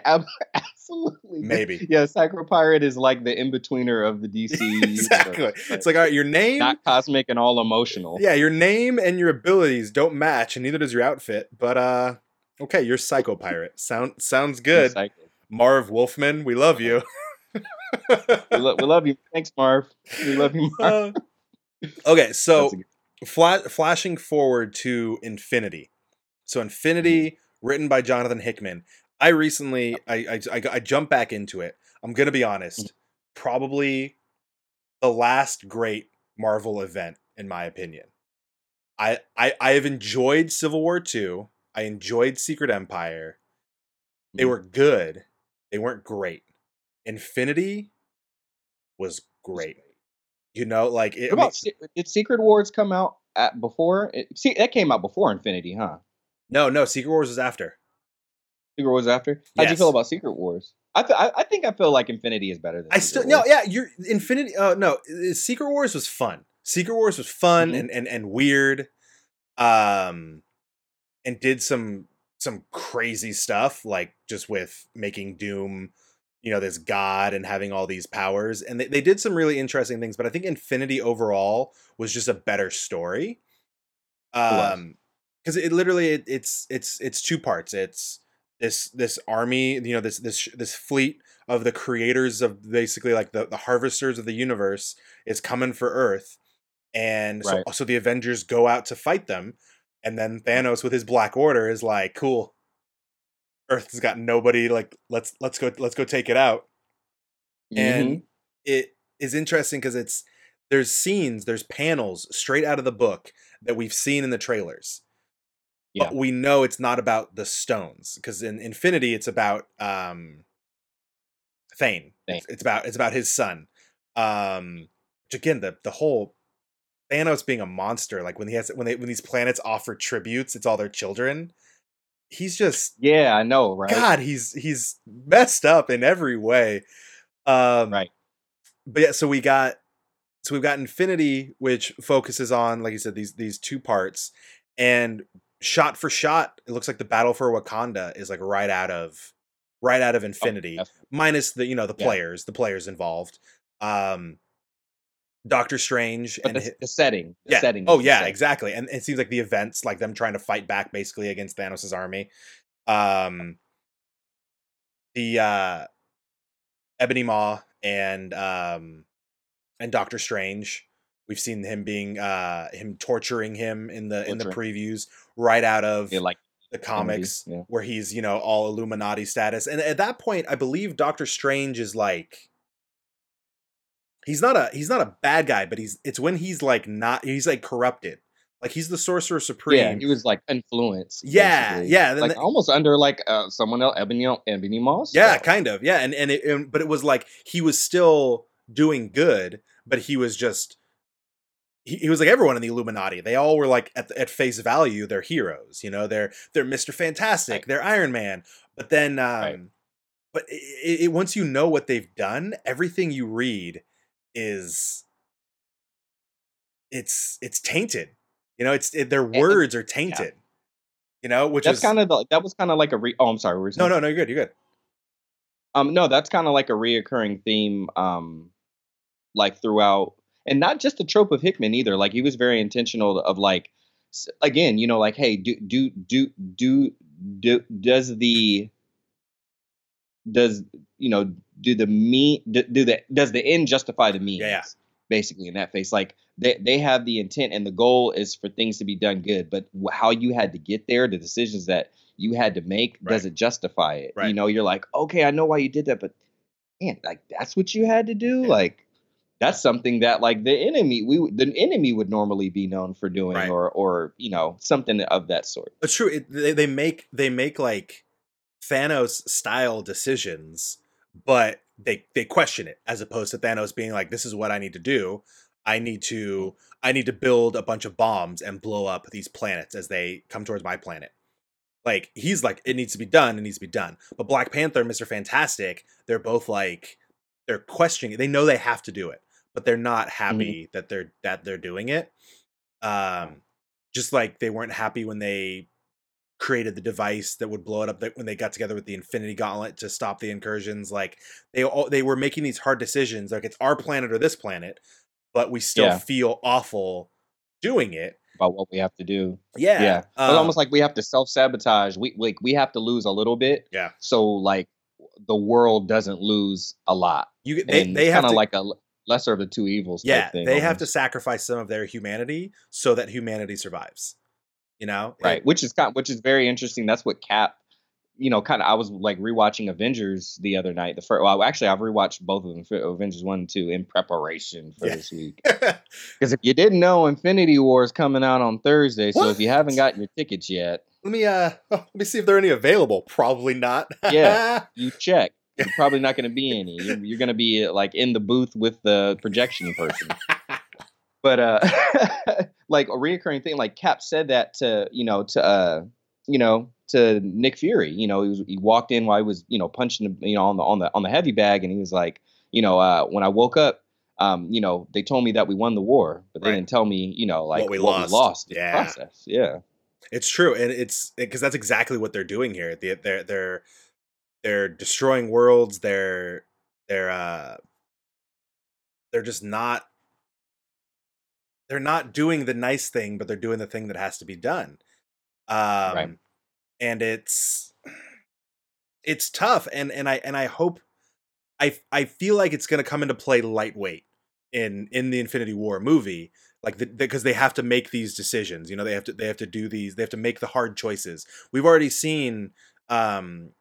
Ab- Absolutely. Maybe. Yeah, Psycho Pirate is like the in betweener of the DC. exactly. universe, It's like all right, your name not cosmic and all emotional. Yeah, your name and your abilities don't match, and neither does your outfit. But uh, okay, you're Psycho Pirate. Sound sounds good. Marv Wolfman, we love you. We, lo- we love you. Thanks, Marv. We love you, Marv. Uh, okay, so That's a good- fla- flashing forward to Infinity. So Infinity, Mm-hmm. written by Jonathan Hickman. I recently I I, I, I jumped back into it. I'm gonna be honest. Mm-hmm. Probably the last great Marvel event, in my opinion. I I I have enjoyed Civil War two. I enjoyed Secret Empire. They Mhm. were good. They weren't great. Infinity was great. You know, like it, What I mean- about did Secret Wars come out at before? It, see, that came out before Infinity, huh? no, no. Secret Wars was after. Secret Wars after. How do you feel about Secret Wars? I, th- I I think I feel like Infinity is better than. I Secret still no, yeah. You're Infinity. Uh, no, uh, Secret Wars was fun. Secret Wars was fun Mhm. and, and and weird, um, and did some some crazy stuff like just with making Doom, you know, this god and having all these powers, and they, they did some really interesting things. But I think Infinity overall was just a better story. Um, because it literally it, it's it's it's two parts. It's this this army, you know, this this this fleet of the creators of basically like the, the harvesters of the universe is coming for Earth. And so, Right. so the Avengers go out to fight them. And then Thanos with his Black Order is like, cool. Earth's got nobody, like, let's let's go let's go take it out. Mhm. And it is interesting because it's there's scenes, there's panels straight out of the book that we've seen in the trailers. Yeah. But we know it's not about the stones. Because in Infinity, it's about um Thane. Thane. It's, it's about it's about his son. Um which again, the the whole Thanos being a monster, like when he has when they when these planets offer tributes, it's all their children. He's just yeah, I know, right? God, he's he's messed up in every way. Um, Right. But yeah, so we got so we've got Infinity, which focuses on, like you said, these these two parts, and shot for shot, it looks like the battle for Wakanda is like right out of right out of Oh, Infinity, definitely. minus the you know the Yeah. players, the players involved. Um, Doctor Strange But and the, the setting, the yeah. setting. Oh yeah, same. exactly. And it seems like the events, like them trying to fight back basically against Thanos' army. Um the uh Ebony Maw and um and Doctor Strange. We've seen him being uh him torturing him in the in the previews right out of Yeah, like the comics yeah. where he's, you know, all Illuminati status. And at that point, I believe Doctor Strange is like he's not a he's not a bad guy, but he's it's when he's like not he's like corrupted. Like he's the sorcerer supreme. Yeah, he was like influenced. Yeah, basically. yeah, like the- almost under like uh, someone else, Ebony Ebony Moss. Yeah, style. kind of. Yeah, and and, it, and but it was like he was still doing good, but he was just he, he was like everyone in the Illuminati. They all were like at at face value, they're heroes. You know, they're they're Mister Fantastic, Right. they're Iron Man. But then, um, Right. but it, it, once you know what they've done, everything you read is it's it's tainted. You know, it's it, their words are tainted. You know, which That's is kind of that was kind of like a re. Oh, I'm sorry. no, no, no. You're good. You're good. Um, no, that's kind of like a reoccurring theme. Um, like throughout, and not just the trope of Hickman either. Like he was very intentional of like, again, you know, like, hey, do do do do do does the does you know do the me do, do the does the end justify the means? yeah. Basically, in that face, like they they have the intent and the goal is for things to be done good, but how you had to get there, the decisions that you had to make, does it justify it? Right. You know, you're like, okay, I know why you did that, but man, like that's what you had to do. Yeah. Like that's something that like the enemy we the enemy would normally be known for doing, Right. or or you know something of that sort. It's true. It, they, they make they make like Thanos style decisions, but they they question it as opposed to Thanos being like, "This is what I need to do. I need to mm-hmm. I need to build a bunch of bombs and blow up these planets as they come towards my planet." Like he's like, "It needs to be done. It needs to be done." But Black Panther, and Mister Fantastic, they're both like they're questioning. it. They know they have to do it, but they're not happy that they're that they're doing it. Um, just like they weren't happy when they created the device that would blow it up that when they got together with the infinity gauntlet to stop the incursions like they all they were making these hard decisions like it's our planet or this planet but we still Yeah. feel awful doing it About what we have to do, yeah yeah. It's um, almost like we have to self sabotage. We like we have to lose a little bit, yeah so like the world doesn't lose a lot. you they, and they have kind of to like a lesser of the two evils. Type yeah thing, they have to sacrifice some of their humanity so that humanity survives you know right It- which is kind which is very interesting that's what cap you know kind of i was like rewatching avengers the other night the first well actually i've rewatched both of them for avengers 1 and 2 in preparation for Yeah. this week because if you didn't know infinity war is coming out on thursday so if you haven't What? gotten your tickets yet let me uh let me see if there are any available probably not Yeah. you check you're probably not going to be any you're, you're going to be like in the booth with the projection person but uh like a reoccurring thing like cap said that to you know to uh you know to nick fury you know he was he walked in while he was you know punching the, you know on the on the on the heavy bag and he was like you know uh when i woke up um you know they told me that we won the war but they Right. didn't tell me you know like What we what lost. we lost Yeah. the process yeah It's true, and it's because that's exactly what they're doing here. They, they're they're they're destroying worlds. They're they're uh they're just not they're not doing the nice thing, but they're doing the thing that has to be done. Um, Right. and it's it's tough, and and I and I hope I I feel like it's going to come into play lightweight in in the Infinity War movie like because they have to make these decisions you know they have to they have to do these they have to make the hard choices we've already seen um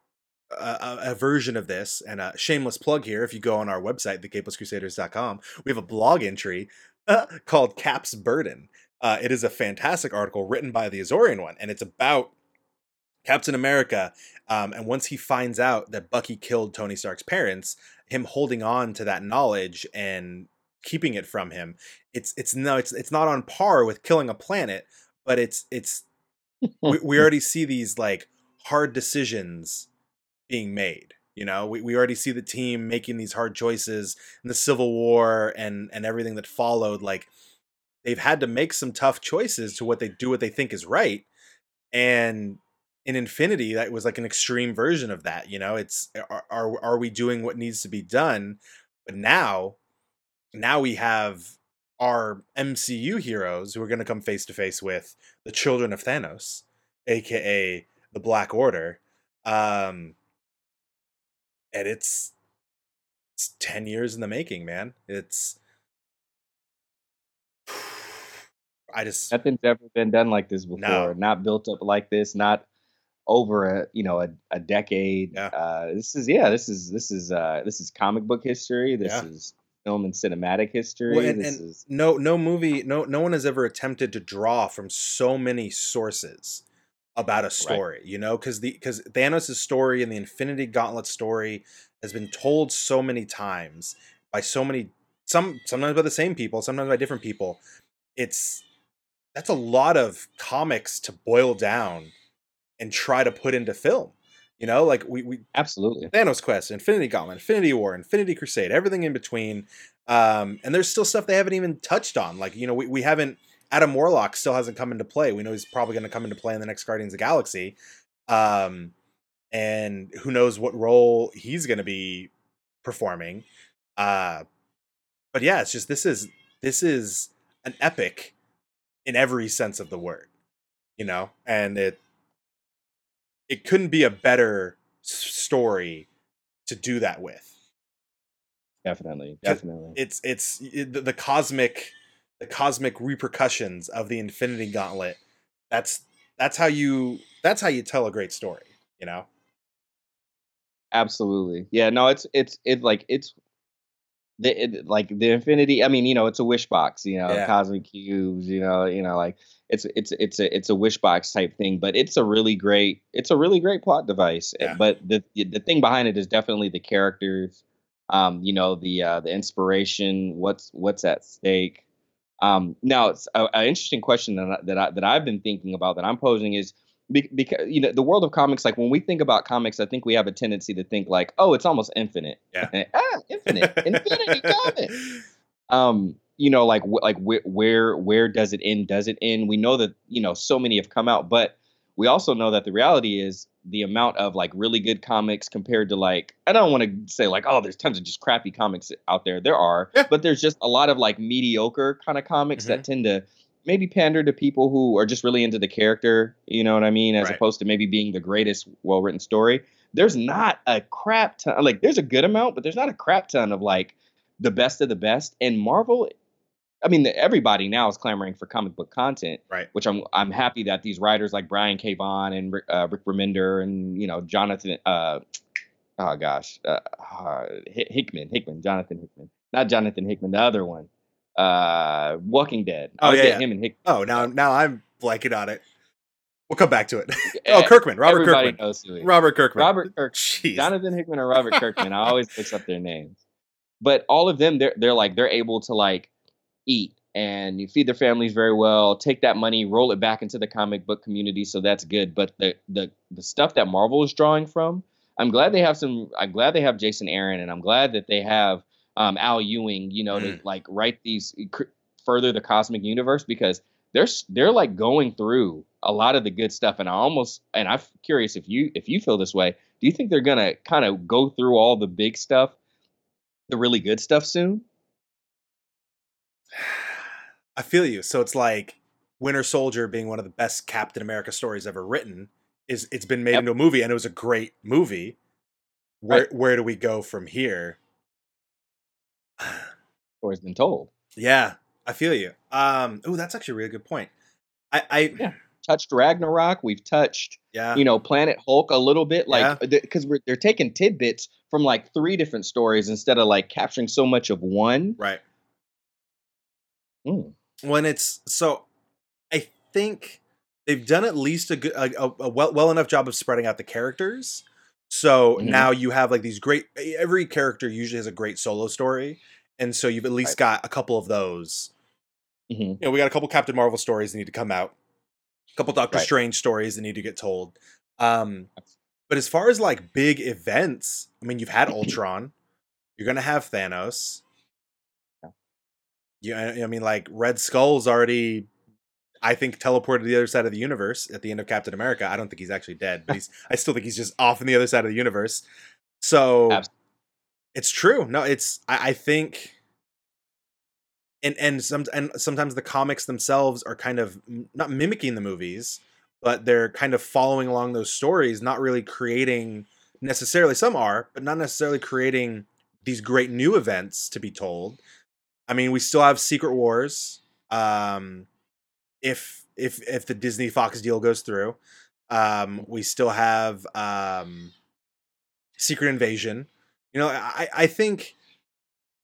a, a- version of this and a shameless plug here if you go on our website thecapelesscrusaders.com we have a blog entry uh, called cap's burden. Uh, it is a fantastic article written by the azorian one and it's about captain america um, and once he finds out that bucky killed tony stark's parents him holding on to that knowledge and keeping it from him it's it's no it's it's not on par with killing a planet but it's it's we, we already see these like hard decisions being made you know we, we already see the team making these hard choices in the civil war and and everything that followed like they've had to make some tough choices to what they do what they think is right and in infinity that was like an extreme version of that you know it's are are, are we doing what needs to be done but now now we have our MCU heroes who are going to come face to face with the children of Thanos, aka the Black Order. Um and it's it's 10 years in the making, man. It's I just nothing's ever been done like this before No. not built up like this not over a you know a, a decade Yeah. uh this is yeah this is this is uh this is comic book history this Yeah. is film and cinematic history. Well, and, this and is no no movie no no one has ever attempted to draw from so many sources about a story you know because the because thanos' story and the infinity gauntlet story has been told so many times by so many some sometimes by the same people sometimes by different people it's that's a lot of comics to boil down and try to put into film you know like we, we absolutely Thanos Quest, Infinity Gauntlet, Infinity War, Infinity Crusade, everything in between. Um, and there's still stuff they haven't even touched on. Like, you know, we, we haven't Adam Warlock still hasn't come into play. We know he's probably gonna come into play in the next Guardians of the Galaxy. Um, and who knows what role he's gonna be performing. Uh but yeah, it's just this is this is an epic in every sense of the word. You know? And it it couldn't be a better story to do that with. Definitely, definitely It's it's it, the, the cosmic the cosmic repercussions of the Infinity Gauntlet. That's that's how you that's how you tell a great story. You know. absolutely yeah no it's it's it's like it's the it, like the infinity i mean you know it's a wish box you know Yeah. cosmic cubes you know you know like it's it's it's a it's a wish box type thing but it's a really great it's a really great plot device eh, Yeah. but the the thing behind it is definitely the characters um you know the uh the inspiration what's what's at stake um now it's an interesting question that I, that I, that I've been thinking about that I'm posing is because you know the world of comics like when we think about comics I think we have a tendency to think like oh it's almost infinite. Yeah. ah infinite infinity comic um you know like wh- like wh- where where does it end? Does it end? We know that you know so many have come out but we also know that the reality is the amount of like really good comics compared to like i don't want to say like oh there's tons of just crappy comics out there there are Yeah. but there's just a lot of like mediocre kind of comics that mm-hmm. tend to maybe pander to people who are just really into the character you know what i mean as Right. opposed to maybe being the greatest well written story there's not a crap ton like there's a good amount but there's not a crap ton of like the best of the best and marvel i mean everybody now is clamoring for comic book content Right. which i'm i'm happy that these writers like brian k Vaughan and Rick, uh, rick remender and you know jonathan uh oh gosh uh, uh, hickman hickman jonathan hickman not jonathan hickman the other one uh walking dead Oh, yeah, yeah. him and hickman Oh, now now I'm blanking on it. We'll come back to it. oh, Kirkman, Robert everybody Kirkman, knows who. Robert Kirkman, robert Kirk, Jeez. Jonathan Hickman or Robert Kirkman. I always mix up their names. But all of them, they're they're like they're able to like eat and you feed their families very well. Take that money, roll it back into the comic book community, so that's good. But the the the stuff that Marvel is drawing from, I'm glad they have some. I'm glad they have Jason Aaron, and I'm glad that they have um, Al Ewing. You know, to like write these cr- further the cosmic universe because they're they're like going through a lot of the good stuff and i almost and i'm curious if you if you feel this way do you think they're gonna kind of go through all the big stuff the really good stuff soon I feel you. So it's like Winter Soldier being one of the best Captain America stories ever written. Is it's been made Yep. into a movie and it was a great movie. Where Right. where do we go from here? or has been told Yeah, I feel you. Um, oh, that's actually a really good point. I, I Yeah. touched ragnarok we've touched yeah, you know planet hulk a little bit like because we're they're taking tidbits from like three different stories instead of like capturing so much of one right. Mm. When it's so, I think they've done at least a good, a, a- a well well enough job of spreading out the characters. So Mhm. now you have like these great. Every character usually has a great solo story, and so you've at least Right. got a couple of those. Mhm. You know, we got a couple Captain Marvel stories that need to come out, a couple Doctor Right. Strange stories that need to get told. Um, but as far as like big events, I mean, you've had Ultron, you're gonna have Thanos. Yeah. You, I mean, like Red Skull's already, I think, teleported to the other side of the universe at the end of Captain America. I don't think he's actually dead, but he's. I still think he's just off in the other side of the universe. So Abs- it's true. No, it's. I, I think. And and some and sometimes the comics themselves are kind of not mimicking the movies, but they're kind of following along those stories, not really creating necessarily. Some are, but not necessarily creating these great new events to be told. I mean, we still have Secret Wars. Um, if if if the Disney Fox deal goes through, um, we still have um, Secret Invasion. You know, I I think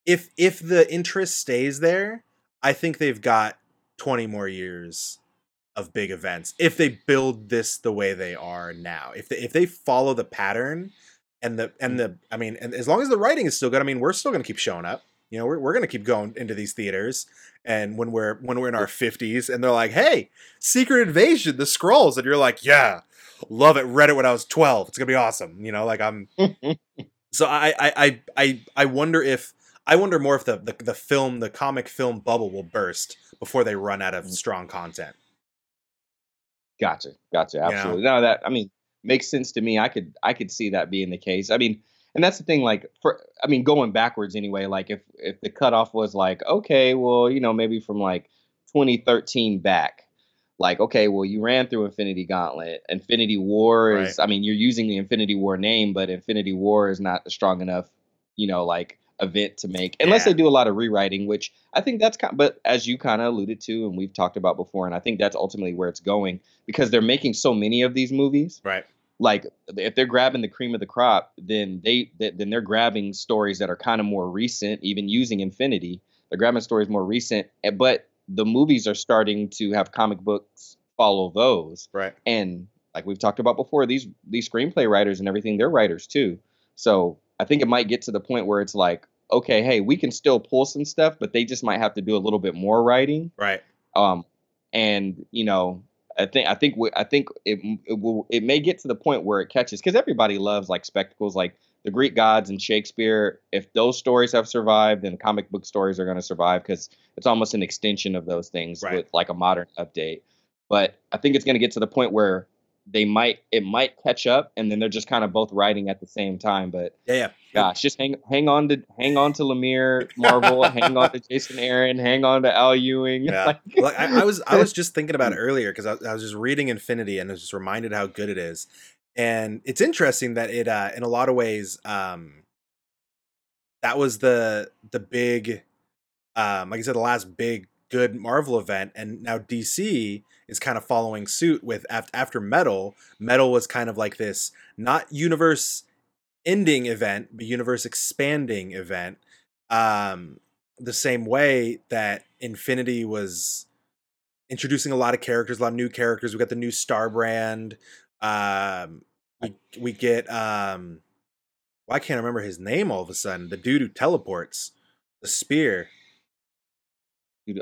if if the interest stays there, I think they've got 20 more years of big events if they build this the way they are now. If they if they follow the pattern and the and the I mean, and as long as the writing is still good, I mean, we're still going to keep showing up. You know, we're we're going to keep going into these theaters and when we're when we're in our 50s and they're like, "Hey, Secret Invasion, the Scrolls. And you're like, "Yeah, love it. Read it when I was 12. It's going to be awesome." You know, like I'm So I I I I I wonder if I wonder more if the, the the film, the comic film bubble will burst before they run out of Mm. strong content. Gotcha, gotcha, You know? absolutely. No, that I mean makes sense to me. I could I could see that being the case. I mean, and that's the thing. Like for I mean, going backwards anyway. Like if if the cutoff was like, okay, well, you know, maybe from like 2013 back. Like, okay, well, you ran through Infinity Gauntlet. Infinity War is, I mean, you're using the Infinity War name, but Infinity War is not a strong enough, you know, like event to make unless Yeah. they do a lot of rewriting, which I think that's kind. of, But as you kind of alluded to, and we've talked about before, and I think that's ultimately where it's going because they're making so many of these movies. Right. Like if they're grabbing the cream of the crop, then they th- then they're grabbing stories that are kind of more recent, even using Infinity. They're grabbing stories more recent, eh, but the movies are starting to have comic books follow those. Right. And like we've talked about before, these these screenplay writers and everything, they're writers too. So I think it might get to the point where it's like, okay, hey, we can still pull some stuff, but they just might have to do a little bit more writing. Right. Um, and you know, I think I think we- I think it it will it may get to the point where it catches because everybody loves like spectacles, like the Greek gods and Shakespeare. If those stories have survived, then comic book stories are going to survive because it's almost an extension of those things Right. with like a modern update. But I think it's going to get to the point where they might it might catch up, and then they're just kind of both writing at the same time. But Yeah. Yeah. gosh, just hang hang on to hang on to Lemire Marvel, hang on to Jason Aaron, hang on to Al Ewing. Yeah. Like- Like I, I was, I was just thinking about it earlier because I, I was just reading Infinity and I was just reminded how good it is, and it's interesting that it, uh, in a lot of ways, um, that was the the big, um, like I said, the last big good Marvel event, and now DC is kind of following suit with after Metal. Metal was kind of like this not universe ending event, but universe expanding event. Um, the same way that Infinity was introducing a lot of characters, a lot of new characters. We got the new Starbrand. Um, we we get um, well, I can't remember his name all of a sudden. The dude who teleports, the spear.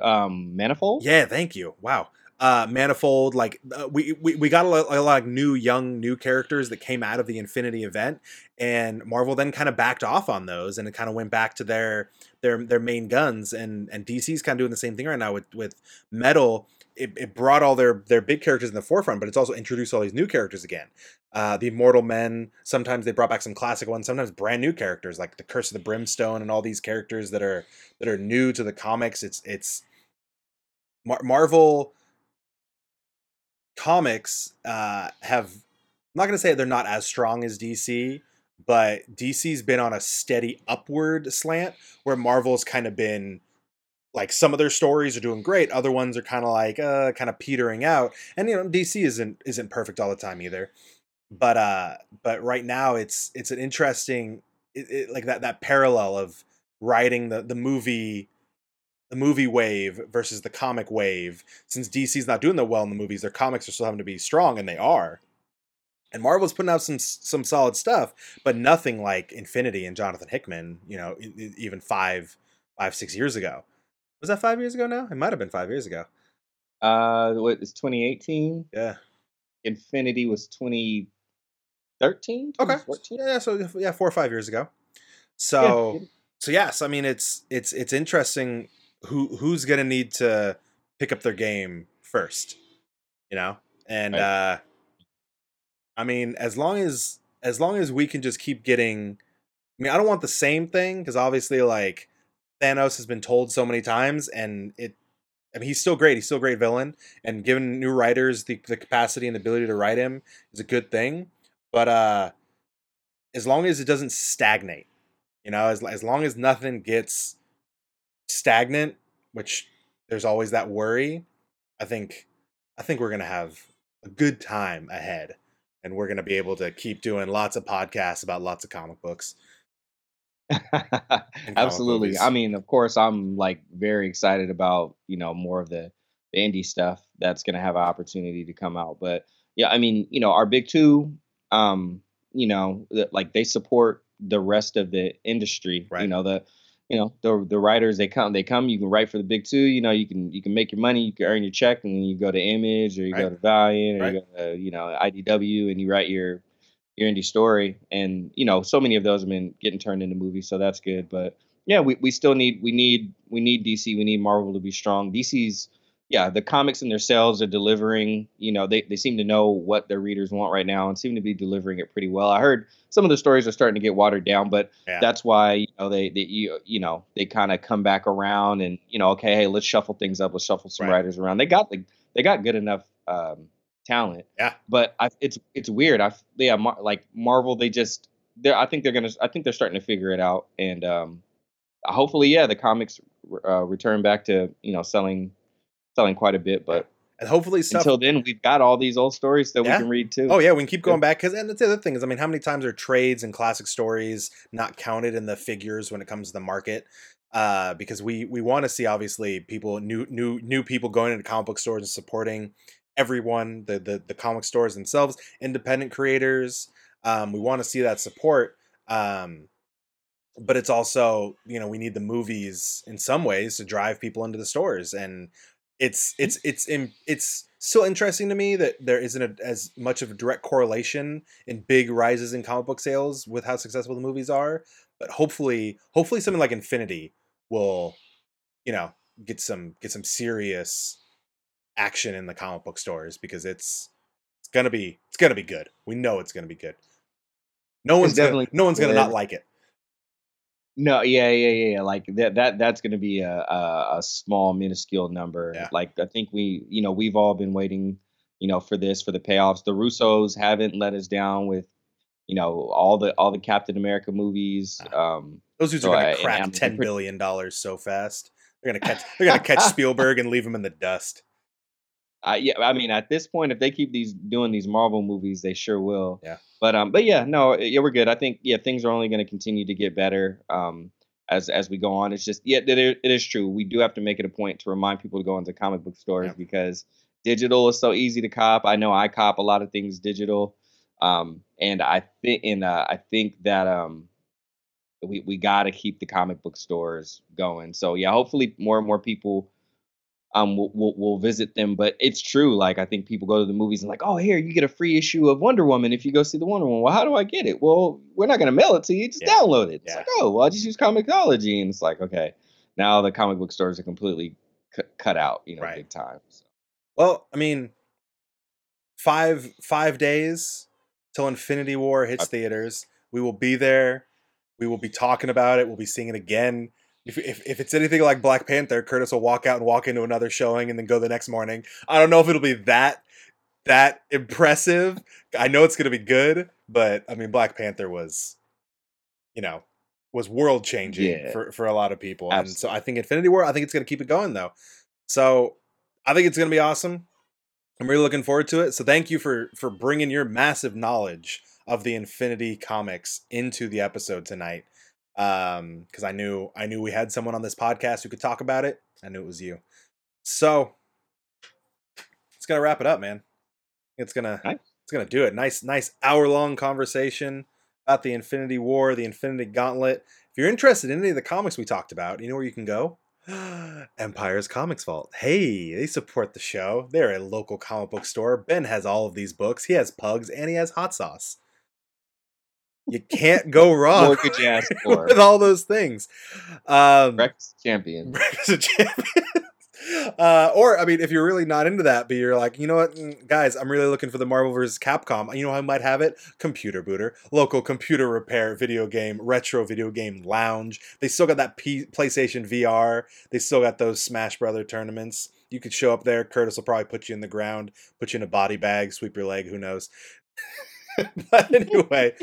um manifold Yeah, thank you. Wow. Uh, manifold like uh, we, we we got a lot, a lot of new young new characters that came out of the infinity event and marvel then kind of backed off on those and it kind of went back to their their their main guns and and dc's kind of doing the same thing right now with with metal. It, it brought all their their big characters in the forefront but it's also introduced all these new characters again. Uh the immortal men sometimes they brought back some classic ones sometimes brand new characters like the curse of the brimstone and all these characters that are that are new to the comics. It's it's Mar- marvel comics uh, have I'm not going to say they're not as strong as DC, but DC's been on a steady upward slant where Marvel's kind of been like some of their stories are doing great, other ones are kind of like uh kind of petering out. And you know, DC isn't isn't perfect all the time either. But uh but right now it's it's an interesting it, it, like that that parallel of writing the the movie the movie wave versus the comic wave. Since DC's not doing that well in the movies, their comics are still having to be strong, and they are. And Marvel's putting out some some solid stuff, but nothing like Infinity and Jonathan Hickman. You know, even five five six years ago. Was that five years ago? Now it might have been five years ago. uh what is 2018 Yeah. infinity was 2013 Okay. 2014? Yeah. So yeah, four or five years ago. So yeah. so yes, I mean it's it's it's interesting who who's gonna need to pick up their game first, you know, and Right. uh, I mean as long as as long as we can just keep getting, I mean I don't want the same thing because obviously like Thanos has been told so many times and it. I mean, he's still great. He's still a great villain, and giving new writers the, the capacity and ability to write him is a good thing. But uh, as long as it doesn't stagnate, you know, as as long as nothing gets stagnant, which there's always that worry, I think I think we're gonna have a good time ahead, and we're gonna be able to keep doing lots of podcasts about lots of comic books. Absolutely. movies. I mean, of course, I'm like very excited about you know more of the, the indie stuff that's going to have an opportunity to come out. But yeah, I mean, you know, our big two, um, you know, like they support the rest of the industry. Right. You know, the you know the the writers they come they come. You can write for the big two. You know, you can you can make your money. You can earn your check, and then you go to Image or you go to Valiant or Right. you go to you know IDW, and you write your your indie story and you know so many of those have been getting turned into movies so that's good but yeah we, we still need we need we need dc we need marvel to be strong dc's yeah the comics and their sales are delivering you know they, they seem to know what their readers want right now and seem to be delivering it pretty well i heard some of the stories are starting to get watered down but Yeah. that's why you know they, they you, you know they kind of come back around and you know okay hey let's shuffle things up let's shuffle some Right. writers around they got the they got good enough um talent Yeah. but I, it's it's weird. I yeah, Mar- like Marvel, they just they're. I think they're gonna. I think they're starting to figure it out, and um, hopefully, yeah, the comics uh, return back to you know selling selling quite a bit. But and hopefully stuff until then, we've got all these old stories that Yeah. we can read too. Oh yeah, we can keep going back because, and that's the other thing is, I mean, how many times are trades and classic stories not counted in the figures when it comes to the market? Uh, because we we want to see obviously people new new new people going into comic book stores and supporting everyone, the the the comic stores themselves, independent creators. Um, we want to see that support. Um, but it's also you know we need the movies in some ways to drive people into the stores and it's it's it's in, it's still interesting to me that there isn't a, as much of a direct correlation in big rises in comic book sales with how successful the movies are but hopefully hopefully something like infinity will you know get some get some serious action in the comic book stores because it's it's gonna be it's gonna be good. We know it's gonna be good. No one's gonna, definitely no one's gonna not like it No, yeah, yeah, yeah. yeah. Like that, that, that's going to be a, a a small, minuscule number. Yeah. Like I think we, you know, we've all been waiting, you know, for this for the payoffs. The Russos haven't let us down with, you know, all the all the Captain America movies. Um, Those dudes So, are uh, gonna crack ten billion dollars so fast. They're gonna catch. They're gonna catch Spielberg and leave him in the dust. I yeah, I mean, at this point, if they keep these doing these Marvel movies, they sure will. Yeah. But um, but yeah, no, yeah, we're good. I think yeah, things are only going to continue to get better um as as we go on. It's just yeah, it, it is true. We do have to make it a point to remind people to go into comic book stores Yeah. because digital is so easy to cop. I know I cop a lot of things digital, um, and I think and uh, I think that um. We, we got to keep the comic book stores going. So yeah, hopefully more and more people um we'll, will will visit them. But it's true. Like I think people go to the movies and like, oh here you get a free issue of Wonder Woman if you go see the Wonder Woman. Well, how do I get it? Well, we're not gonna mail it to you. Just Yeah. download it. It's Yeah. like, oh well, I just use Comixology. and it's like, okay, now the comic book stores are completely cu- cut out, you know, Right. big time. So. Well, I mean, five five days till Infinity War hits theaters. We will be there. We will be talking about it. We'll be seeing it again. If, if, if it's anything like Black Panther, Curtis will walk out and walk into another showing and then go the next morning. I don't know if it'll be that that impressive. I know it's going to be good, but I mean, Black Panther was, you know, was world changing Yeah. for for a lot of people, and so I think Infinity War. I think it's going to keep it going though. So I think it's going to be awesome. I'm really looking forward to it. So thank you for for bringing your massive knowledge of the Infinity comics into the episode tonight. Um, because I knew I knew we had someone on this podcast who could talk about it. I knew it was you. So it's gonna wrap it up, man. It's gonna Nice. it's gonna do it. Nice, nice hour long conversation about the Infinity War, the Infinity Gauntlet. If you're interested in any of the comics we talked about, you know where you can go? Empire's Comics Vault. Hey, they support the show. They're a local comic book store. Ben has all of these books. He has pugs and he has hot sauce. You can't go wrong What could you ask for? with all those things. Um, Breakfast champion. Breakfast of Champions. Uh, or I mean, if you're really not into that, but you're like, you know what, mm, guys, I'm really looking for the Marvel vs. Capcom. You know, how I might have it. Computer booter, local computer repair, video game, retro video game lounge. They still got that P- PlayStation VR. They still got those Smash Brother tournaments. You could show up there. Curtis will probably put you in the ground, put you in a body bag, sweep your leg. Who knows? but anyway,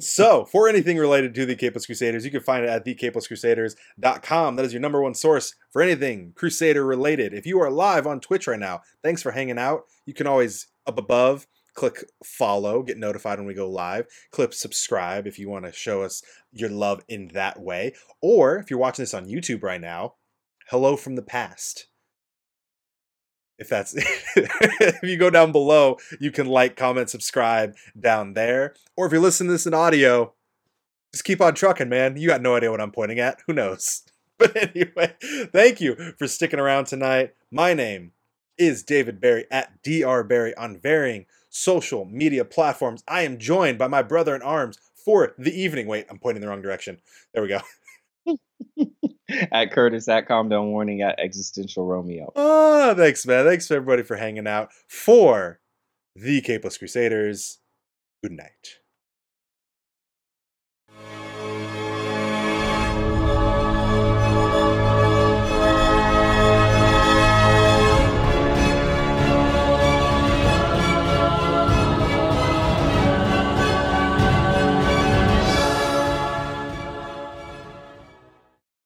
so, for anything related to the Capeless Crusaders, you can find it at thecapelesscrusaders.com. That is your number one source for anything Crusader related. If you are live on Twitch right now, thanks for hanging out. You can always, up above, click follow, get notified when we go live. Click subscribe if you want to show us your love in that way. Or if you're watching this on YouTube right now, hello from the past. If that's if you go down below, you can like, comment, subscribe down there. Or if you're listening to this in audio, just keep on trucking, man. You got no idea what I'm pointing at. Who knows? But anyway, thank you for sticking around tonight. My name is David Barry at DR Barry on varying social media platforms. I am joined by my brother in arms for the evening. Wait, I'm pointing the wrong direction. There we go. at Curtis at Calm Down Warning at Existential Romeo. Oh, thanks, man. Thanks everybody for hanging out for the Capeless Crusaders. Good night.